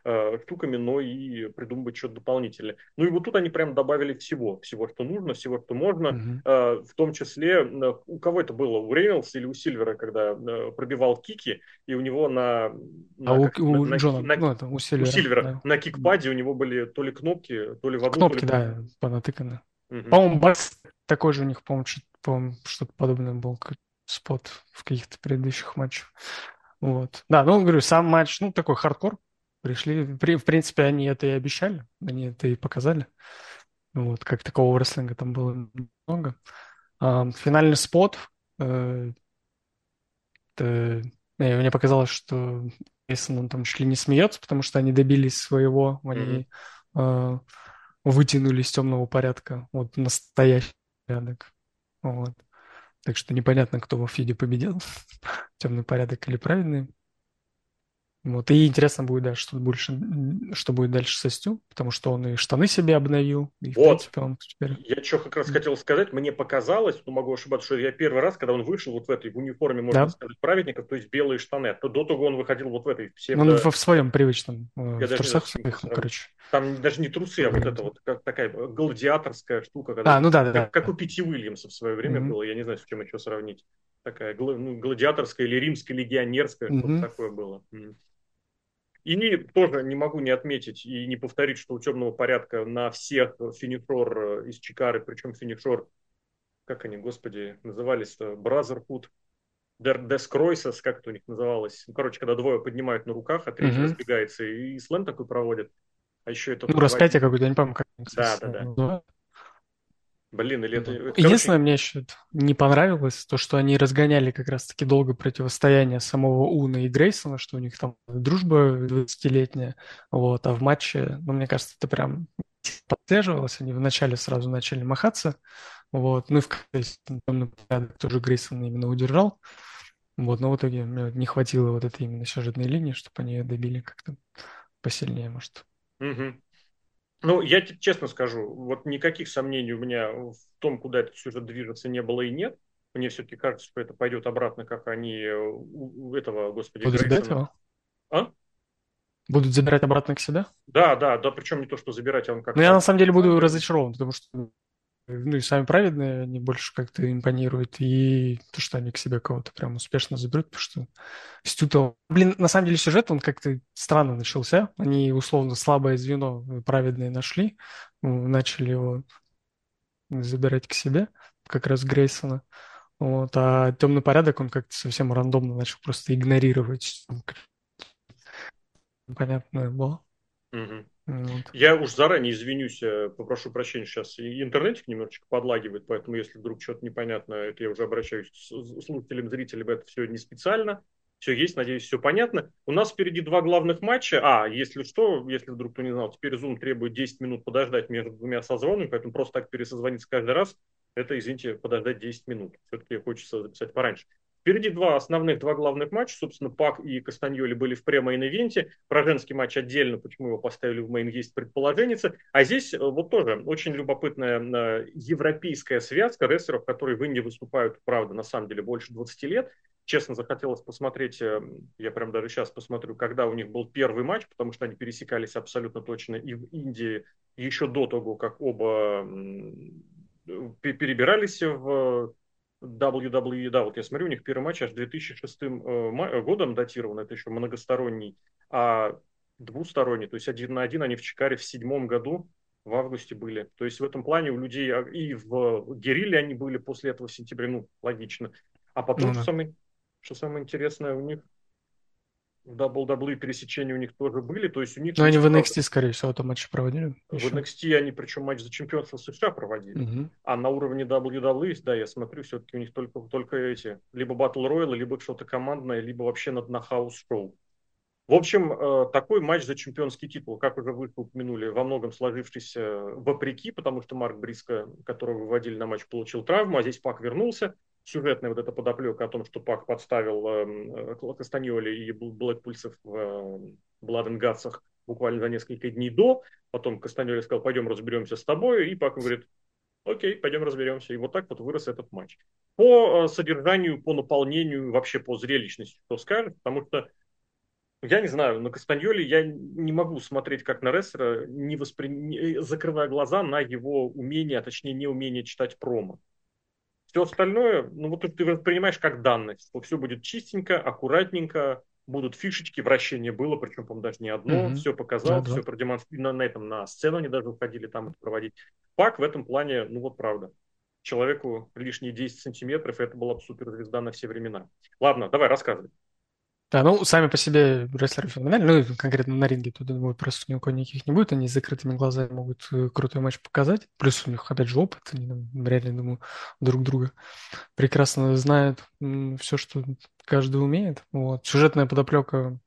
э, штуками, но и придумывать что-то дополнительное. Ну и вот тут они прям добавили всего, всего, что нужно, всего, что можно, mm-hmm. э, в том числе, э, у кого это было, у Рейнольдса или у Сильвера, когда э, пробивал кики, и у него на... на а как, у, у на, Джона, на, ну, это у Сильвера, у Сильвера да. на кикпаде у него были то ли кнопки, то ли в одну, Кнопки, то ли... да, понатыканы. Mm-hmm. По-моему, бас такой же у них, по-моему, по что-то подобное был, спот в каких-то предыдущих матчах. Вот. Да, ну, говорю, сам матч, ну, такой хардкор, пришли. В принципе, они это и обещали, они это и показали. Вот, как такого рестлинга там было много. Финальный спот. Э, мне показалось, что Грейсон, он там чуть ли не смеется, потому что они добились своего, они mm-hmm. э, вытянули из темного порядка, вот настоящий порядок. Вот. Так что непонятно, кто во фиде победил, темный порядок или правильный. Вот. И интересно будет, да, что, больше, что будет дальше со Стю, потому что он и штаны себе обновил. И, вот. принципе, он теперь... Я что как раз хотел сказать, мне показалось, ну могу ошибаться, что я первый раз, когда он вышел вот в этой в униформе, можно да. сказать, праведников, то есть белые штаны, то до того он выходил вот в этой псевдо... Он в, в своем привычном, э, я в трусах своих, ну, короче. Там даже не трусы, а вот это вот как, такая гладиаторская штука. Когда, а, ну да, да. Как, как у Пяти Уильямса в свое время mm-hmm. было, я не знаю, с чем еще сравнить. Такая ну, гладиаторская или римская легионерская, mm-hmm. что-то такое было. Mm-hmm. И тоже не могу не отметить и не повторить, что у темного порядка на всех финишор э, из Чикары, причем финишор, как они, господи, назывались-то, Brotherhood, Дескройсес, как это у них называлось. Ну, короче, когда двое поднимают на руках, а третий угу. разбегается, и слэм такой проводит. А еще это... Ну, распятие какое-то, я не помню, как Да, да, да. Блин, или это... Короче... Единственное, мне еще не понравилось, то, что они разгоняли как раз-таки долго противостояние самого Уна и Грейсона, что у них там дружба 20-летняя, вот, а в матче, ну, мне кажется, это прям поддерживалось, они вначале сразу начали махаться, вот, ну и в порядок тоже Грейсон именно удержал, вот, но в итоге не хватило вот этой именно сюжетной линии, чтобы они ее добили как-то посильнее, может. Угу. Ну, я тебе честно скажу, вот никаких сомнений у меня в том, куда этот сюжет движется, не было и нет. Мне все-таки кажется, что это пойдет обратно, как они у этого, господи, Будут забирать его? А? Будут забирать обратно к себе? Да, да, да, причем не то, что забирать, а он как... Ну, я на самом деле буду разочарован, потому что ну и сами праведные, они больше как-то импонируют, и то, что они к себе кого-то прям успешно заберут, потому что Стюта... Блин, на самом деле сюжет, он как-то странно начался. Они, условно, слабое звено праведные нашли, начали его забирать к себе, как раз Грейсона. Вот, а темный порядок, он как-то совсем рандомно начал просто игнорировать. Понятно было. Угу. Я уж заранее извинюсь, э, попрошу прощения, сейчас интернетик немножечко подлагивает, поэтому если вдруг что-то непонятно, это я уже обращаюсь к слушателям, зрителям, это все не специально. Все есть, надеюсь, все понятно. У нас впереди два главных матча. А, если что, если вдруг кто не знал, теперь Zoom требует 10 минут подождать между двумя созвонами, поэтому просто так пересозвониться каждый раз, это, извините, подождать 10 минут. Все-таки хочется записать пораньше. Впереди два основных, два главных матча. Собственно, Пак и Кастаньоли были в пре main event е. Про женский матч отдельно, почему его поставили в main, есть предположение. А здесь э, вот тоже очень любопытная э, европейская связка рестлеров, которые в инди выступают, правда, на самом деле больше 20 лет. Честно, захотелось посмотреть, э, я прям даже сейчас посмотрю, когда у них был первый матч, потому что они пересекались абсолютно точно и в инди еще до того, как оба перебирались в WWE, да, вот я смотрю, у них первый матч аж 2006 э, годом датирован, это еще многосторонний, а двусторонний, то есть один на один они в Чикаре в седьмом году в августе были. То есть в этом плане у людей а, и в Герилле они были после этого в сентябре, ну, логично. А потом, ну, да. что, самое, что самое интересное, у них в WWE пересечения у них тоже были, то есть у них... Но они в NXT, скорее всего, это матч проводили. В еще. NXT они, причем матч за чемпионство США проводили, угу. а на уровне WWE, да, я смотрю, все-таки у них только, только эти, либо Battle Royale, либо что-то командное, либо вообще на, на house show. В общем, э, такой матч за чемпионский титул, как уже вы упомянули, во многом сложившийся вопреки, потому что Марк Бриско, которого выводили на матч, получил травму, а здесь Пак вернулся сюжетная вот эта подоплека о том, что Пак подставил э, э Кастаньоли и Блэкпульсов в э, and Guts буквально за несколько дней до. Потом Кастаньоли сказал, пойдем разберемся с тобой. И Пак говорит, окей, пойдем разберемся. И вот так вот вырос этот матч. По э, содержанию, по наполнению, вообще по зрелищности, что скажешь, потому что я не знаю, на Кастаньоле я не могу смотреть как на рестлера, не воспри... не... закрывая глаза на его умение, а точнее не умение читать промо. Все остальное, ну вот ты воспринимаешь как данность, что все будет чистенько, аккуратненько, будут фишечки, вращение было, причем, по-моему, даже не одно, mm-hmm. все показал, да, все да. продемонстрировал, на, на этом, на сцену они даже уходили там это проводить. Пак в этом плане, ну вот правда, человеку лишние 10 сантиметров, и это была бы суперзвезда на все времена. Ладно, давай, рассказывай. Да, ну, сами по себе рестлеры феноменальны, ну, конкретно на ринге тут, думаю, просто ни у кого никаких не будет, они с закрытыми глазами могут э, крутой матч показать, плюс у них, опять же, опыт, они там, реально, думаю, друг друга прекрасно знают все, что каждый умеет, вот. Сюжетная подоплека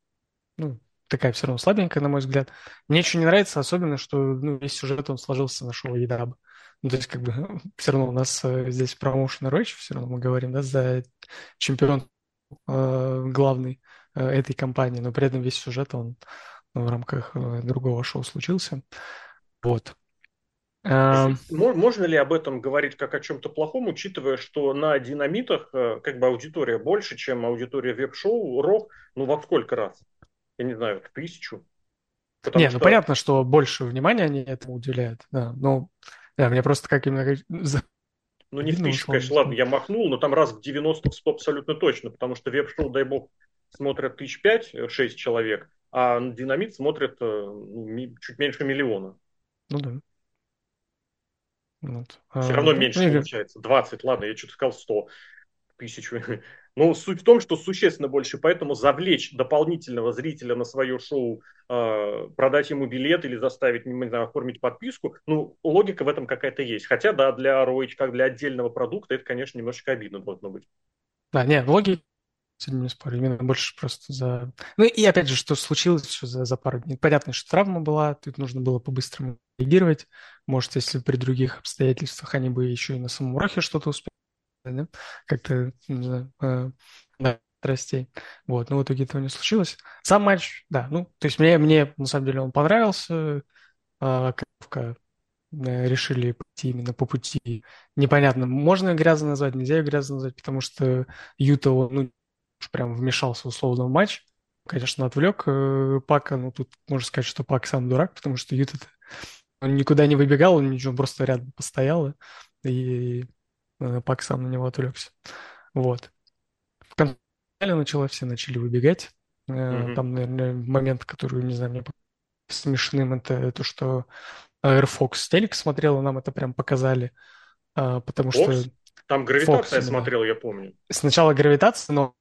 ну, такая все равно слабенькая, на мой взгляд. Мне еще не нравится, особенно, что ну, весь сюжет, он сложился на шоу Едаба. Ну, то есть, как бы, все равно у нас э, здесь промоушен Ройч, все равно мы говорим, да, за чемпион главный э, этой компании, но при этом весь сюжет, он ну, в рамках э, другого шоу случился. Вот. Можно ли об этом говорить как о чем-то плохом, учитывая, что на динамитах э, как бы аудитория больше, чем аудитория веб-шоу, рок, ну во сколько раз? Я не знаю, в тысячу. Потому не, ну, что... ну понятно, что больше внимания они этому уделяют, да, но да, мне просто как именно... Ну не в тысячу, конечно, ладно, я махнул, но там раз в 90 в 100 абсолютно точно, потому что веб-шоу, дай бог, смотрят тысяч пять, э, шесть человек, а динамит смотрят э, ну, чуть меньше миллиона. Ну да. Вот. Все а, равно меньше ну, получается. 20, ладно, я что-то сказал 100 тысяч. Но суть в том, что существенно больше, поэтому завлечь дополнительного зрителя на свое шоу, э, продать ему билет или заставить, не знаю, оформить подписку, ну, логика в этом какая-то есть. Хотя, да, для ROH, как для отдельного продукта, это, конечно, немножечко обидно должно быть. Да, нет, логика не спорю, именно больше просто за... Ну и опять же, что случилось что за, за пару дней. Понятно, что травма была, тут нужно было по-быстрому реагировать. Может, если при других обстоятельствах они бы еще и на самом Рохе что-то успели, да? как-то, не знаю, э, да, страстей. Вот, но в итоге этого не случилось. Сам матч, да, ну, то есть мне, мне на самом деле он понравился. Э, решили пойти именно по пути. Непонятно, можно грязно назвать, нельзя грязно назвать, потому что Юта, он, ну, прям вмешался условно в матч. Конечно, отвлек э, Пака, но тут можно сказать, что Пак сам дурак, потому что Юта он никуда не выбегал, он ничего, просто рядом постоял, и э, Пак сам на него отвлекся. Вот. В конце началось, все начали выбегать. Mm-hmm. Там, наверное, момент, который, не знаю, мне смешным, это то, что Air Fox телек смотрел, нам это прям показали. А, потому Fox? что... Там гравитация Fox, смотрел, я помню. Сначала гравитация, но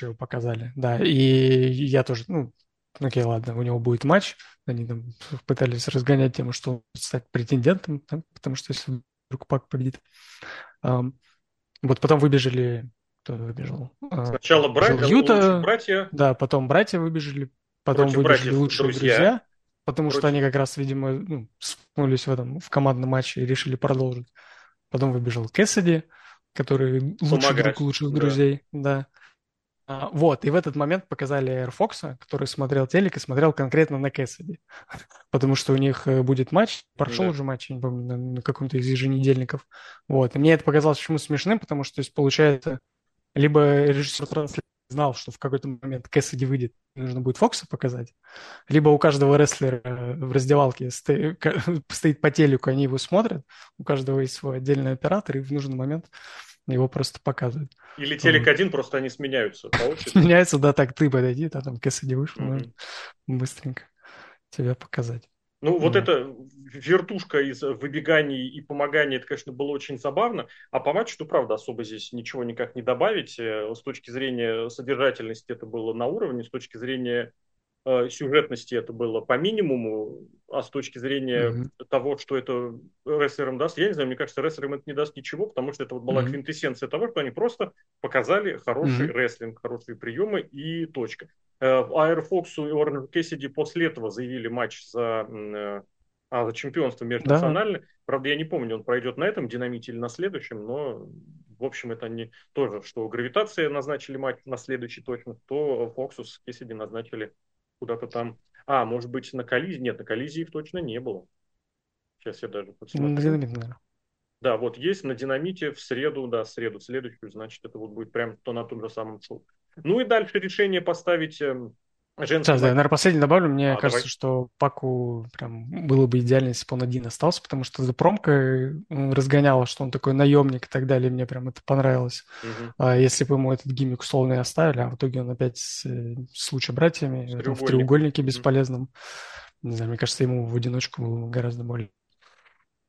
его показали, да. И я тоже, ну, окей, ладно, у него будет матч. Они там пытались разгонять тему, что он стать претендентом, да, потому что если вдруг Пак победит. Вот потом выбежали, кто выбежал? А, Сначала братья, Юта, братья. Да, потом братья выбежали, потом Против выбежали лучшие друзья. друзья потому Против... что они как раз, видимо, ну, спнулись в этом, в командном матче и решили продолжить. Потом выбежал Кэссиди, который лучший друг лучших да. друзей, да. А, вот, и в этот момент показали Air Fox, который смотрел телек и смотрел конкретно на Кэссиди. Потому что у них э, будет матч, прошел да. уже матч, я не помню, на, на каком-то из еженедельников. Вот, и мне это показалось почему смешным, потому что, то есть, получается, либо режиссер знал, что в какой-то момент Кэссиди выйдет, нужно будет Фокса показать, либо у каждого рестлера э, в раздевалке стоит, стоит по телеку, они его смотрят, у каждого есть свой отдельный оператор, и в нужный момент его просто показывают. Или телек один, просто они сменяются Сменяются, да, так ты подойди, да, там Кэссиди вышел, mm быстренько тебя показать. Ну, вот эта вертушка из выбеганий и помоганий, это, конечно, было очень забавно. А по матчу, то правда, особо здесь ничего никак не добавить. Э, с точки зрения содержательности это было на уровне, с точки зрения сюжетности это было по минимуму, а с точки зрения mm-hmm. того, что это рестлерам даст, я не знаю, мне кажется, рестлерам это не даст ничего, потому что это вот была mm-hmm. квинтэссенция того, что они просто показали хороший mm-hmm. рестлинг, хорошие приемы и точка. Аэр Фоксу и Орнер Кессиди после этого заявили матч за, э, а, за чемпионство межнациональное. Да. Правда, я не помню, он пройдет на этом динамите или на следующем, но в общем, это они тоже, что гравитация назначили матч на следующий точно, то Фоксу с Кессиди назначили куда-то там. А, может быть, на коллизии? Нет, на коллизии их точно не было. Сейчас я даже посмотрю. На динамите, наверное. Да, вот есть на динамите в среду, да, в среду, в следующую, значит, это вот будет прям то на том же самом шоу. Ну и дальше решение поставить эм, Женский Сейчас, да, наверное, последний добавлю. Мне а, кажется, давай. что Паку прям было бы идеально, если бы он один остался, потому что за промкой разгоняло, что он такой наемник и так далее. Мне прям это понравилось. Угу. А если бы ему этот гиммик условно оставили, а в итоге он опять с, э, с лучше братьями в треугольнике бесполезном. Угу. Не знаю, мне кажется, ему в одиночку было гораздо более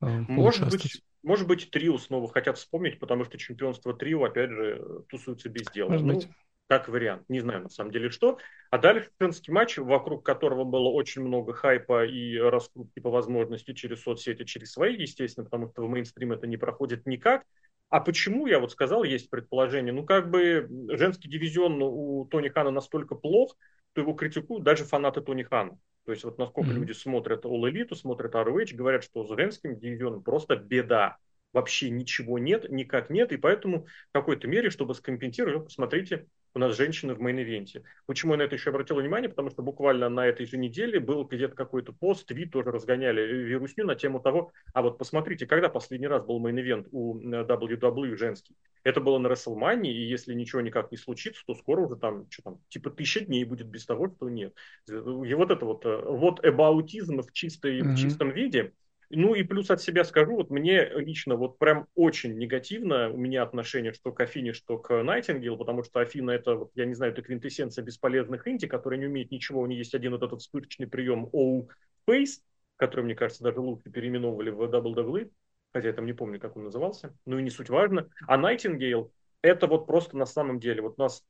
э, Может быть, может быть, трио снова хотят вспомнить, потому что чемпионство трио, опять же, тусуется без дела. Может ну, быть как вариант. Не знаю на самом деле что. А дальше женский матч, вокруг которого было очень много хайпа и раскрутки по возможности через соцсети, через свои, естественно, потому что в мейнстрим это не проходит никак. А почему, я вот сказал, есть предположение, ну как бы женский дивизион у Тони Хана настолько плох, что его критикуют даже фанаты Тони Хана. То есть вот насколько mm-hmm. люди смотрят All Elite, смотрят ROH, говорят, что с женским дивизионом просто беда вообще ничего нет, никак нет, и поэтому в какой-то мере, чтобы скомпенсировать, посмотрите, у нас женщины в main event е. Почему я на это еще обратил внимание? Потому что буквально на этой же неделе был где-то какой-то пост, твит тоже разгоняли вирусню на тему того, а вот посмотрите, когда последний раз был main event у WWE женский? Это было на WrestleMania, и если ничего никак не случится, то скоро уже там, что там, типа тысяча дней будет без того, что нет. И вот это вот, э, вот эбаутизм в, чистой, mm-hmm. в чистом виде – ну и плюс от себя скажу, вот мне лично вот прям очень негативно у меня отношение что к Афине, что к Найтингейл, потому что Афина это, вот, я не знаю, это квинтэссенция бесполезных инди, которые не умеют ничего, у них есть один вот этот вспышечный прием OU Face, который, мне кажется, даже лучше переименовывали в WWE, хотя я там не помню, как он назывался, ну и не суть важно. А Найтингейл это вот просто на самом деле, вот у нас,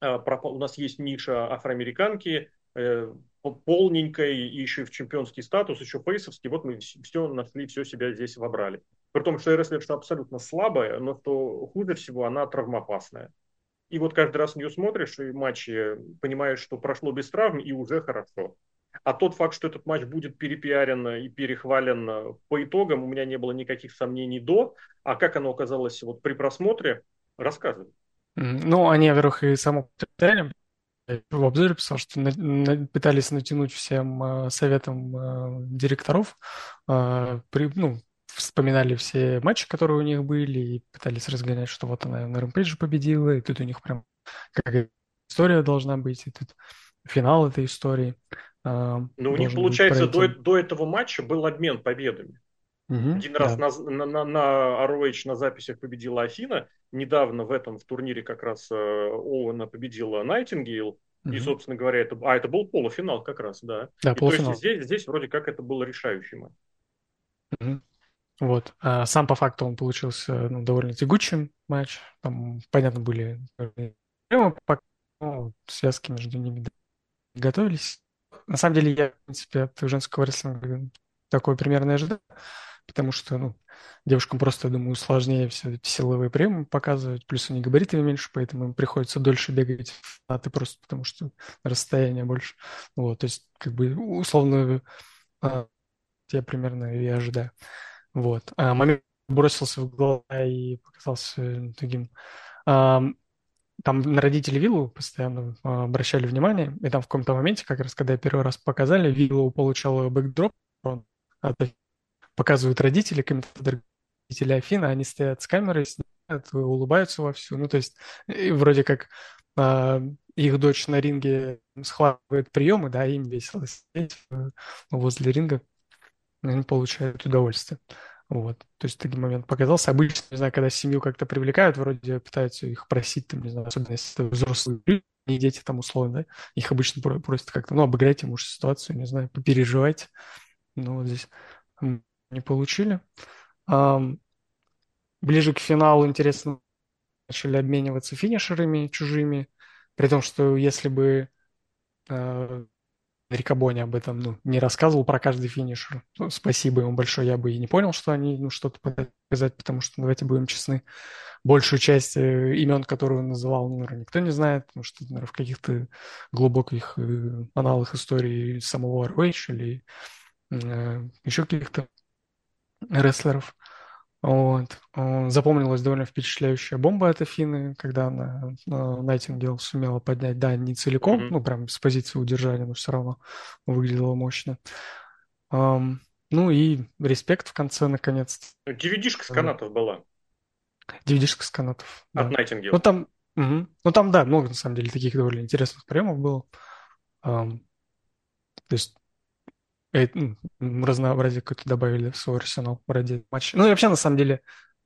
э, у нас есть ниша афроамериканки, полненькой, и еще в чемпионский статус, еще фейсовский, вот мы все нашли, все себя здесь вобрали. При том, что что абсолютно слабая, но что хуже всего, она травмоопасная. И вот каждый раз на нее смотришь и матчи, понимаешь, что прошло без травм и уже хорошо. А тот факт, что этот матч будет перепиарен и перехвален по итогам, у меня не было никаких сомнений до. А как оно оказалось вот при просмотре, рассказывай. Ну, они, во-первых, и само в обзоре писал, что на, на, пытались натянуть всем э, советам э, директоров, э, при, ну, вспоминали все матчи, которые у них были, и пытались разгонять, что вот она на Рэмпейдже победила, и тут у них прям как история должна быть, и тут финал этой истории. Э, ну, у них, получается, до, до этого матча был обмен победами. Угу, Один да. раз на, на, на, ROH на записях победила Афина. Недавно в этом в турнире как раз э, Оуэна победила Найтингейл. Угу. И, собственно говоря, это, а это был полуфинал как раз, да. Да, и полуфинал. То есть здесь, здесь вроде как это был решающий матч. Угу. Вот. А сам по факту он получился ну, довольно тягучим матч. Там, понятно, были проблемы, но связки между ними готовились. На самом деле, я, в принципе, от женского рестлинга такое примерно ожидал потому что, ну, девушкам просто, я думаю, сложнее все эти силовые приемы показывать, плюс они габаритами меньше, поэтому им приходится дольше бегать а ты просто потому что расстояние больше. Вот, то есть, как бы, условно, а, я примерно и ожидаю. Вот. А момент бросился в глаза и показался таким... А, там на родителей Виллу постоянно а, обращали внимание, и там в каком-то моменте, как раз когда первый раз показали, Виллу получала бэкдроп от показывают родители, комментаторы родители Афина, они стоят с камерой, снимают, улыбаются вовсю. Ну, то есть, вроде как э, их дочь на ринге схватывает приемы, да, им весело сидеть возле ринга, они получают удовольствие. Вот. То есть такой момент показался. Обычно, не знаю, когда семью как-то привлекают, вроде пытаются их просить, там, не знаю, особенно если это взрослые люди, не дети там условно, да, их обычно просят как-то, ну, обыграйте, может, ситуацию, не знаю, попереживайте. Ну, вот здесь не получили. Ближе к финалу, интересно, начали обмениваться финишерами чужими, при том, что если бы э, Рикабони об этом ну, не рассказывал про каждый финишер, ну, спасибо ему большое, я бы и не понял, что они ну, что-то показать, потому что, давайте будем честны, большую часть э, имен, которые он называл, ну, наверное, никто не знает, потому что, наверное, в каких-то глубоких э, аналах истории самого ROH или э, еще каких-то рестлеров. Вот. Запомнилась довольно впечатляющая бомба от Афины, когда она Найтингел сумела поднять, да, не целиком, mm-hmm. ну, прям с позиции удержания, но все равно выглядело мощно. Um, ну и респект в конце, наконец. DVD-шка с канатов была. DVD-шка с канатов. От да. Ну там, угу. ну там, да, много на самом деле таких довольно интересных приемов было. Um, то есть разнообразие какое-то добавили в свой арсенал ради матча. Ну и вообще, на самом деле,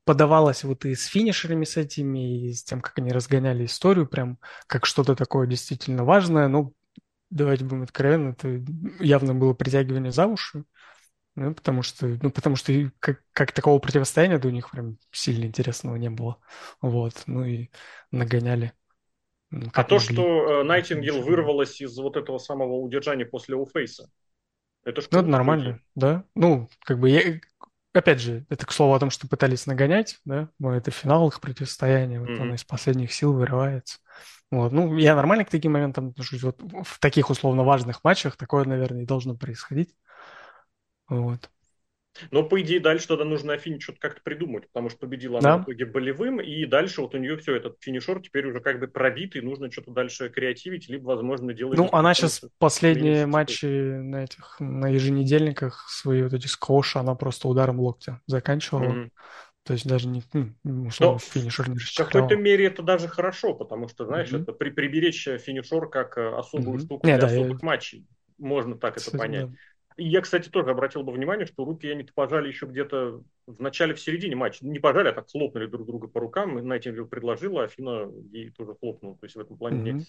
подавалось вот и с финишерами с этими, и с тем, как они разгоняли историю, прям как что-то такое действительно важное. Ну, давайте будем откровенны, это явно было притягивание за уши. Ну, потому что, ну, потому что как, как такого противостояния у них прям сильно интересного не было. Вот, ну и нагоняли. Ну, а то, что Найтингел вырвалась из вот этого самого удержания после Уфейса, это что? Ну, это нормально, да. Ну, как бы, я, опять же, это к слову о том, что пытались нагонять, да, но это финал их противостояния, вот mm-hmm. он из последних сил вырывается. Вот. Ну, я нормально к таким моментам отношусь. Вот в таких условно важных матчах такое, наверное, и должно происходить. Вот. Но, по идее, дальше тогда нужно Афине что-то как-то придумать, потому что победила она Да. в итоге болевым, и дальше вот у нее все, этот финишер теперь уже как бы пробитый, нужно что-то дальше креативить, либо, возможно, делать... Ну, она сейчас последние матчи на этих, на еженедельниках, свои вот эти сквоши, она просто ударом локтя заканчивала. Мгм. То есть даже не, ну, условно, Но финишер не в какой-то мере это даже хорошо, потому что, знаешь, Мгм. это при, приберечь финишер как э, особую Мгм. штуку Не, для да, я особых матчей. Можно так это понять. да. И я, кстати, тоже обратил бы внимание, что руки они пожали еще где-то в начале, в середине матча. Не пожали, а так хлопнули друг друга по рукам. И Найтингел предложила, Афина ей тоже хлопнула. То есть в этом плане, не- Мгм.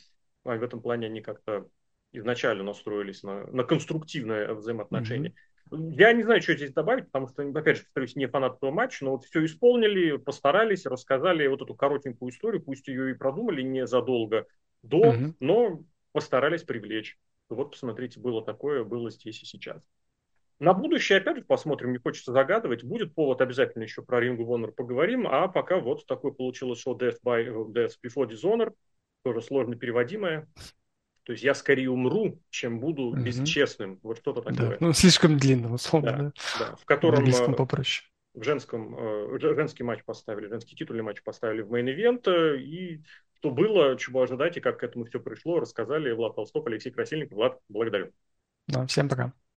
а, в этом плане они как-то изначально настроились на, на конструктивное взаимоотношение. Я не знаю, что здесь добавить, потому что, опять же, повторюсь, не фанат этого матча, но вот все исполнили, постарались, рассказали вот эту коротенькую историю, пусть ее и продумали не задолго до, Мгм. но постарались привлечь. Вот, посмотрите, было такое, было здесь и сейчас. На будущее, опять же, посмотрим, не хочется загадывать. Будет повод, обязательно еще про Ring of Honor поговорим. А пока вот такое получилось шоу Death, by, Death Before Dishonor, тоже сложно переводимое. То есть я скорее умру, чем буду Мгм. бесчестным. Вот что-то Да, такое. ну, слишком длинно, условно, Да, да. да. В В котором английском э, попроще. в женском, э, женский матч поставили, женский титульный матч поставили в main event. э, И что было, чего ожидать и как к этому все пришло, рассказали Влад Толстов, Алексей Красильников. Влад, благодарю. Да, всем пока.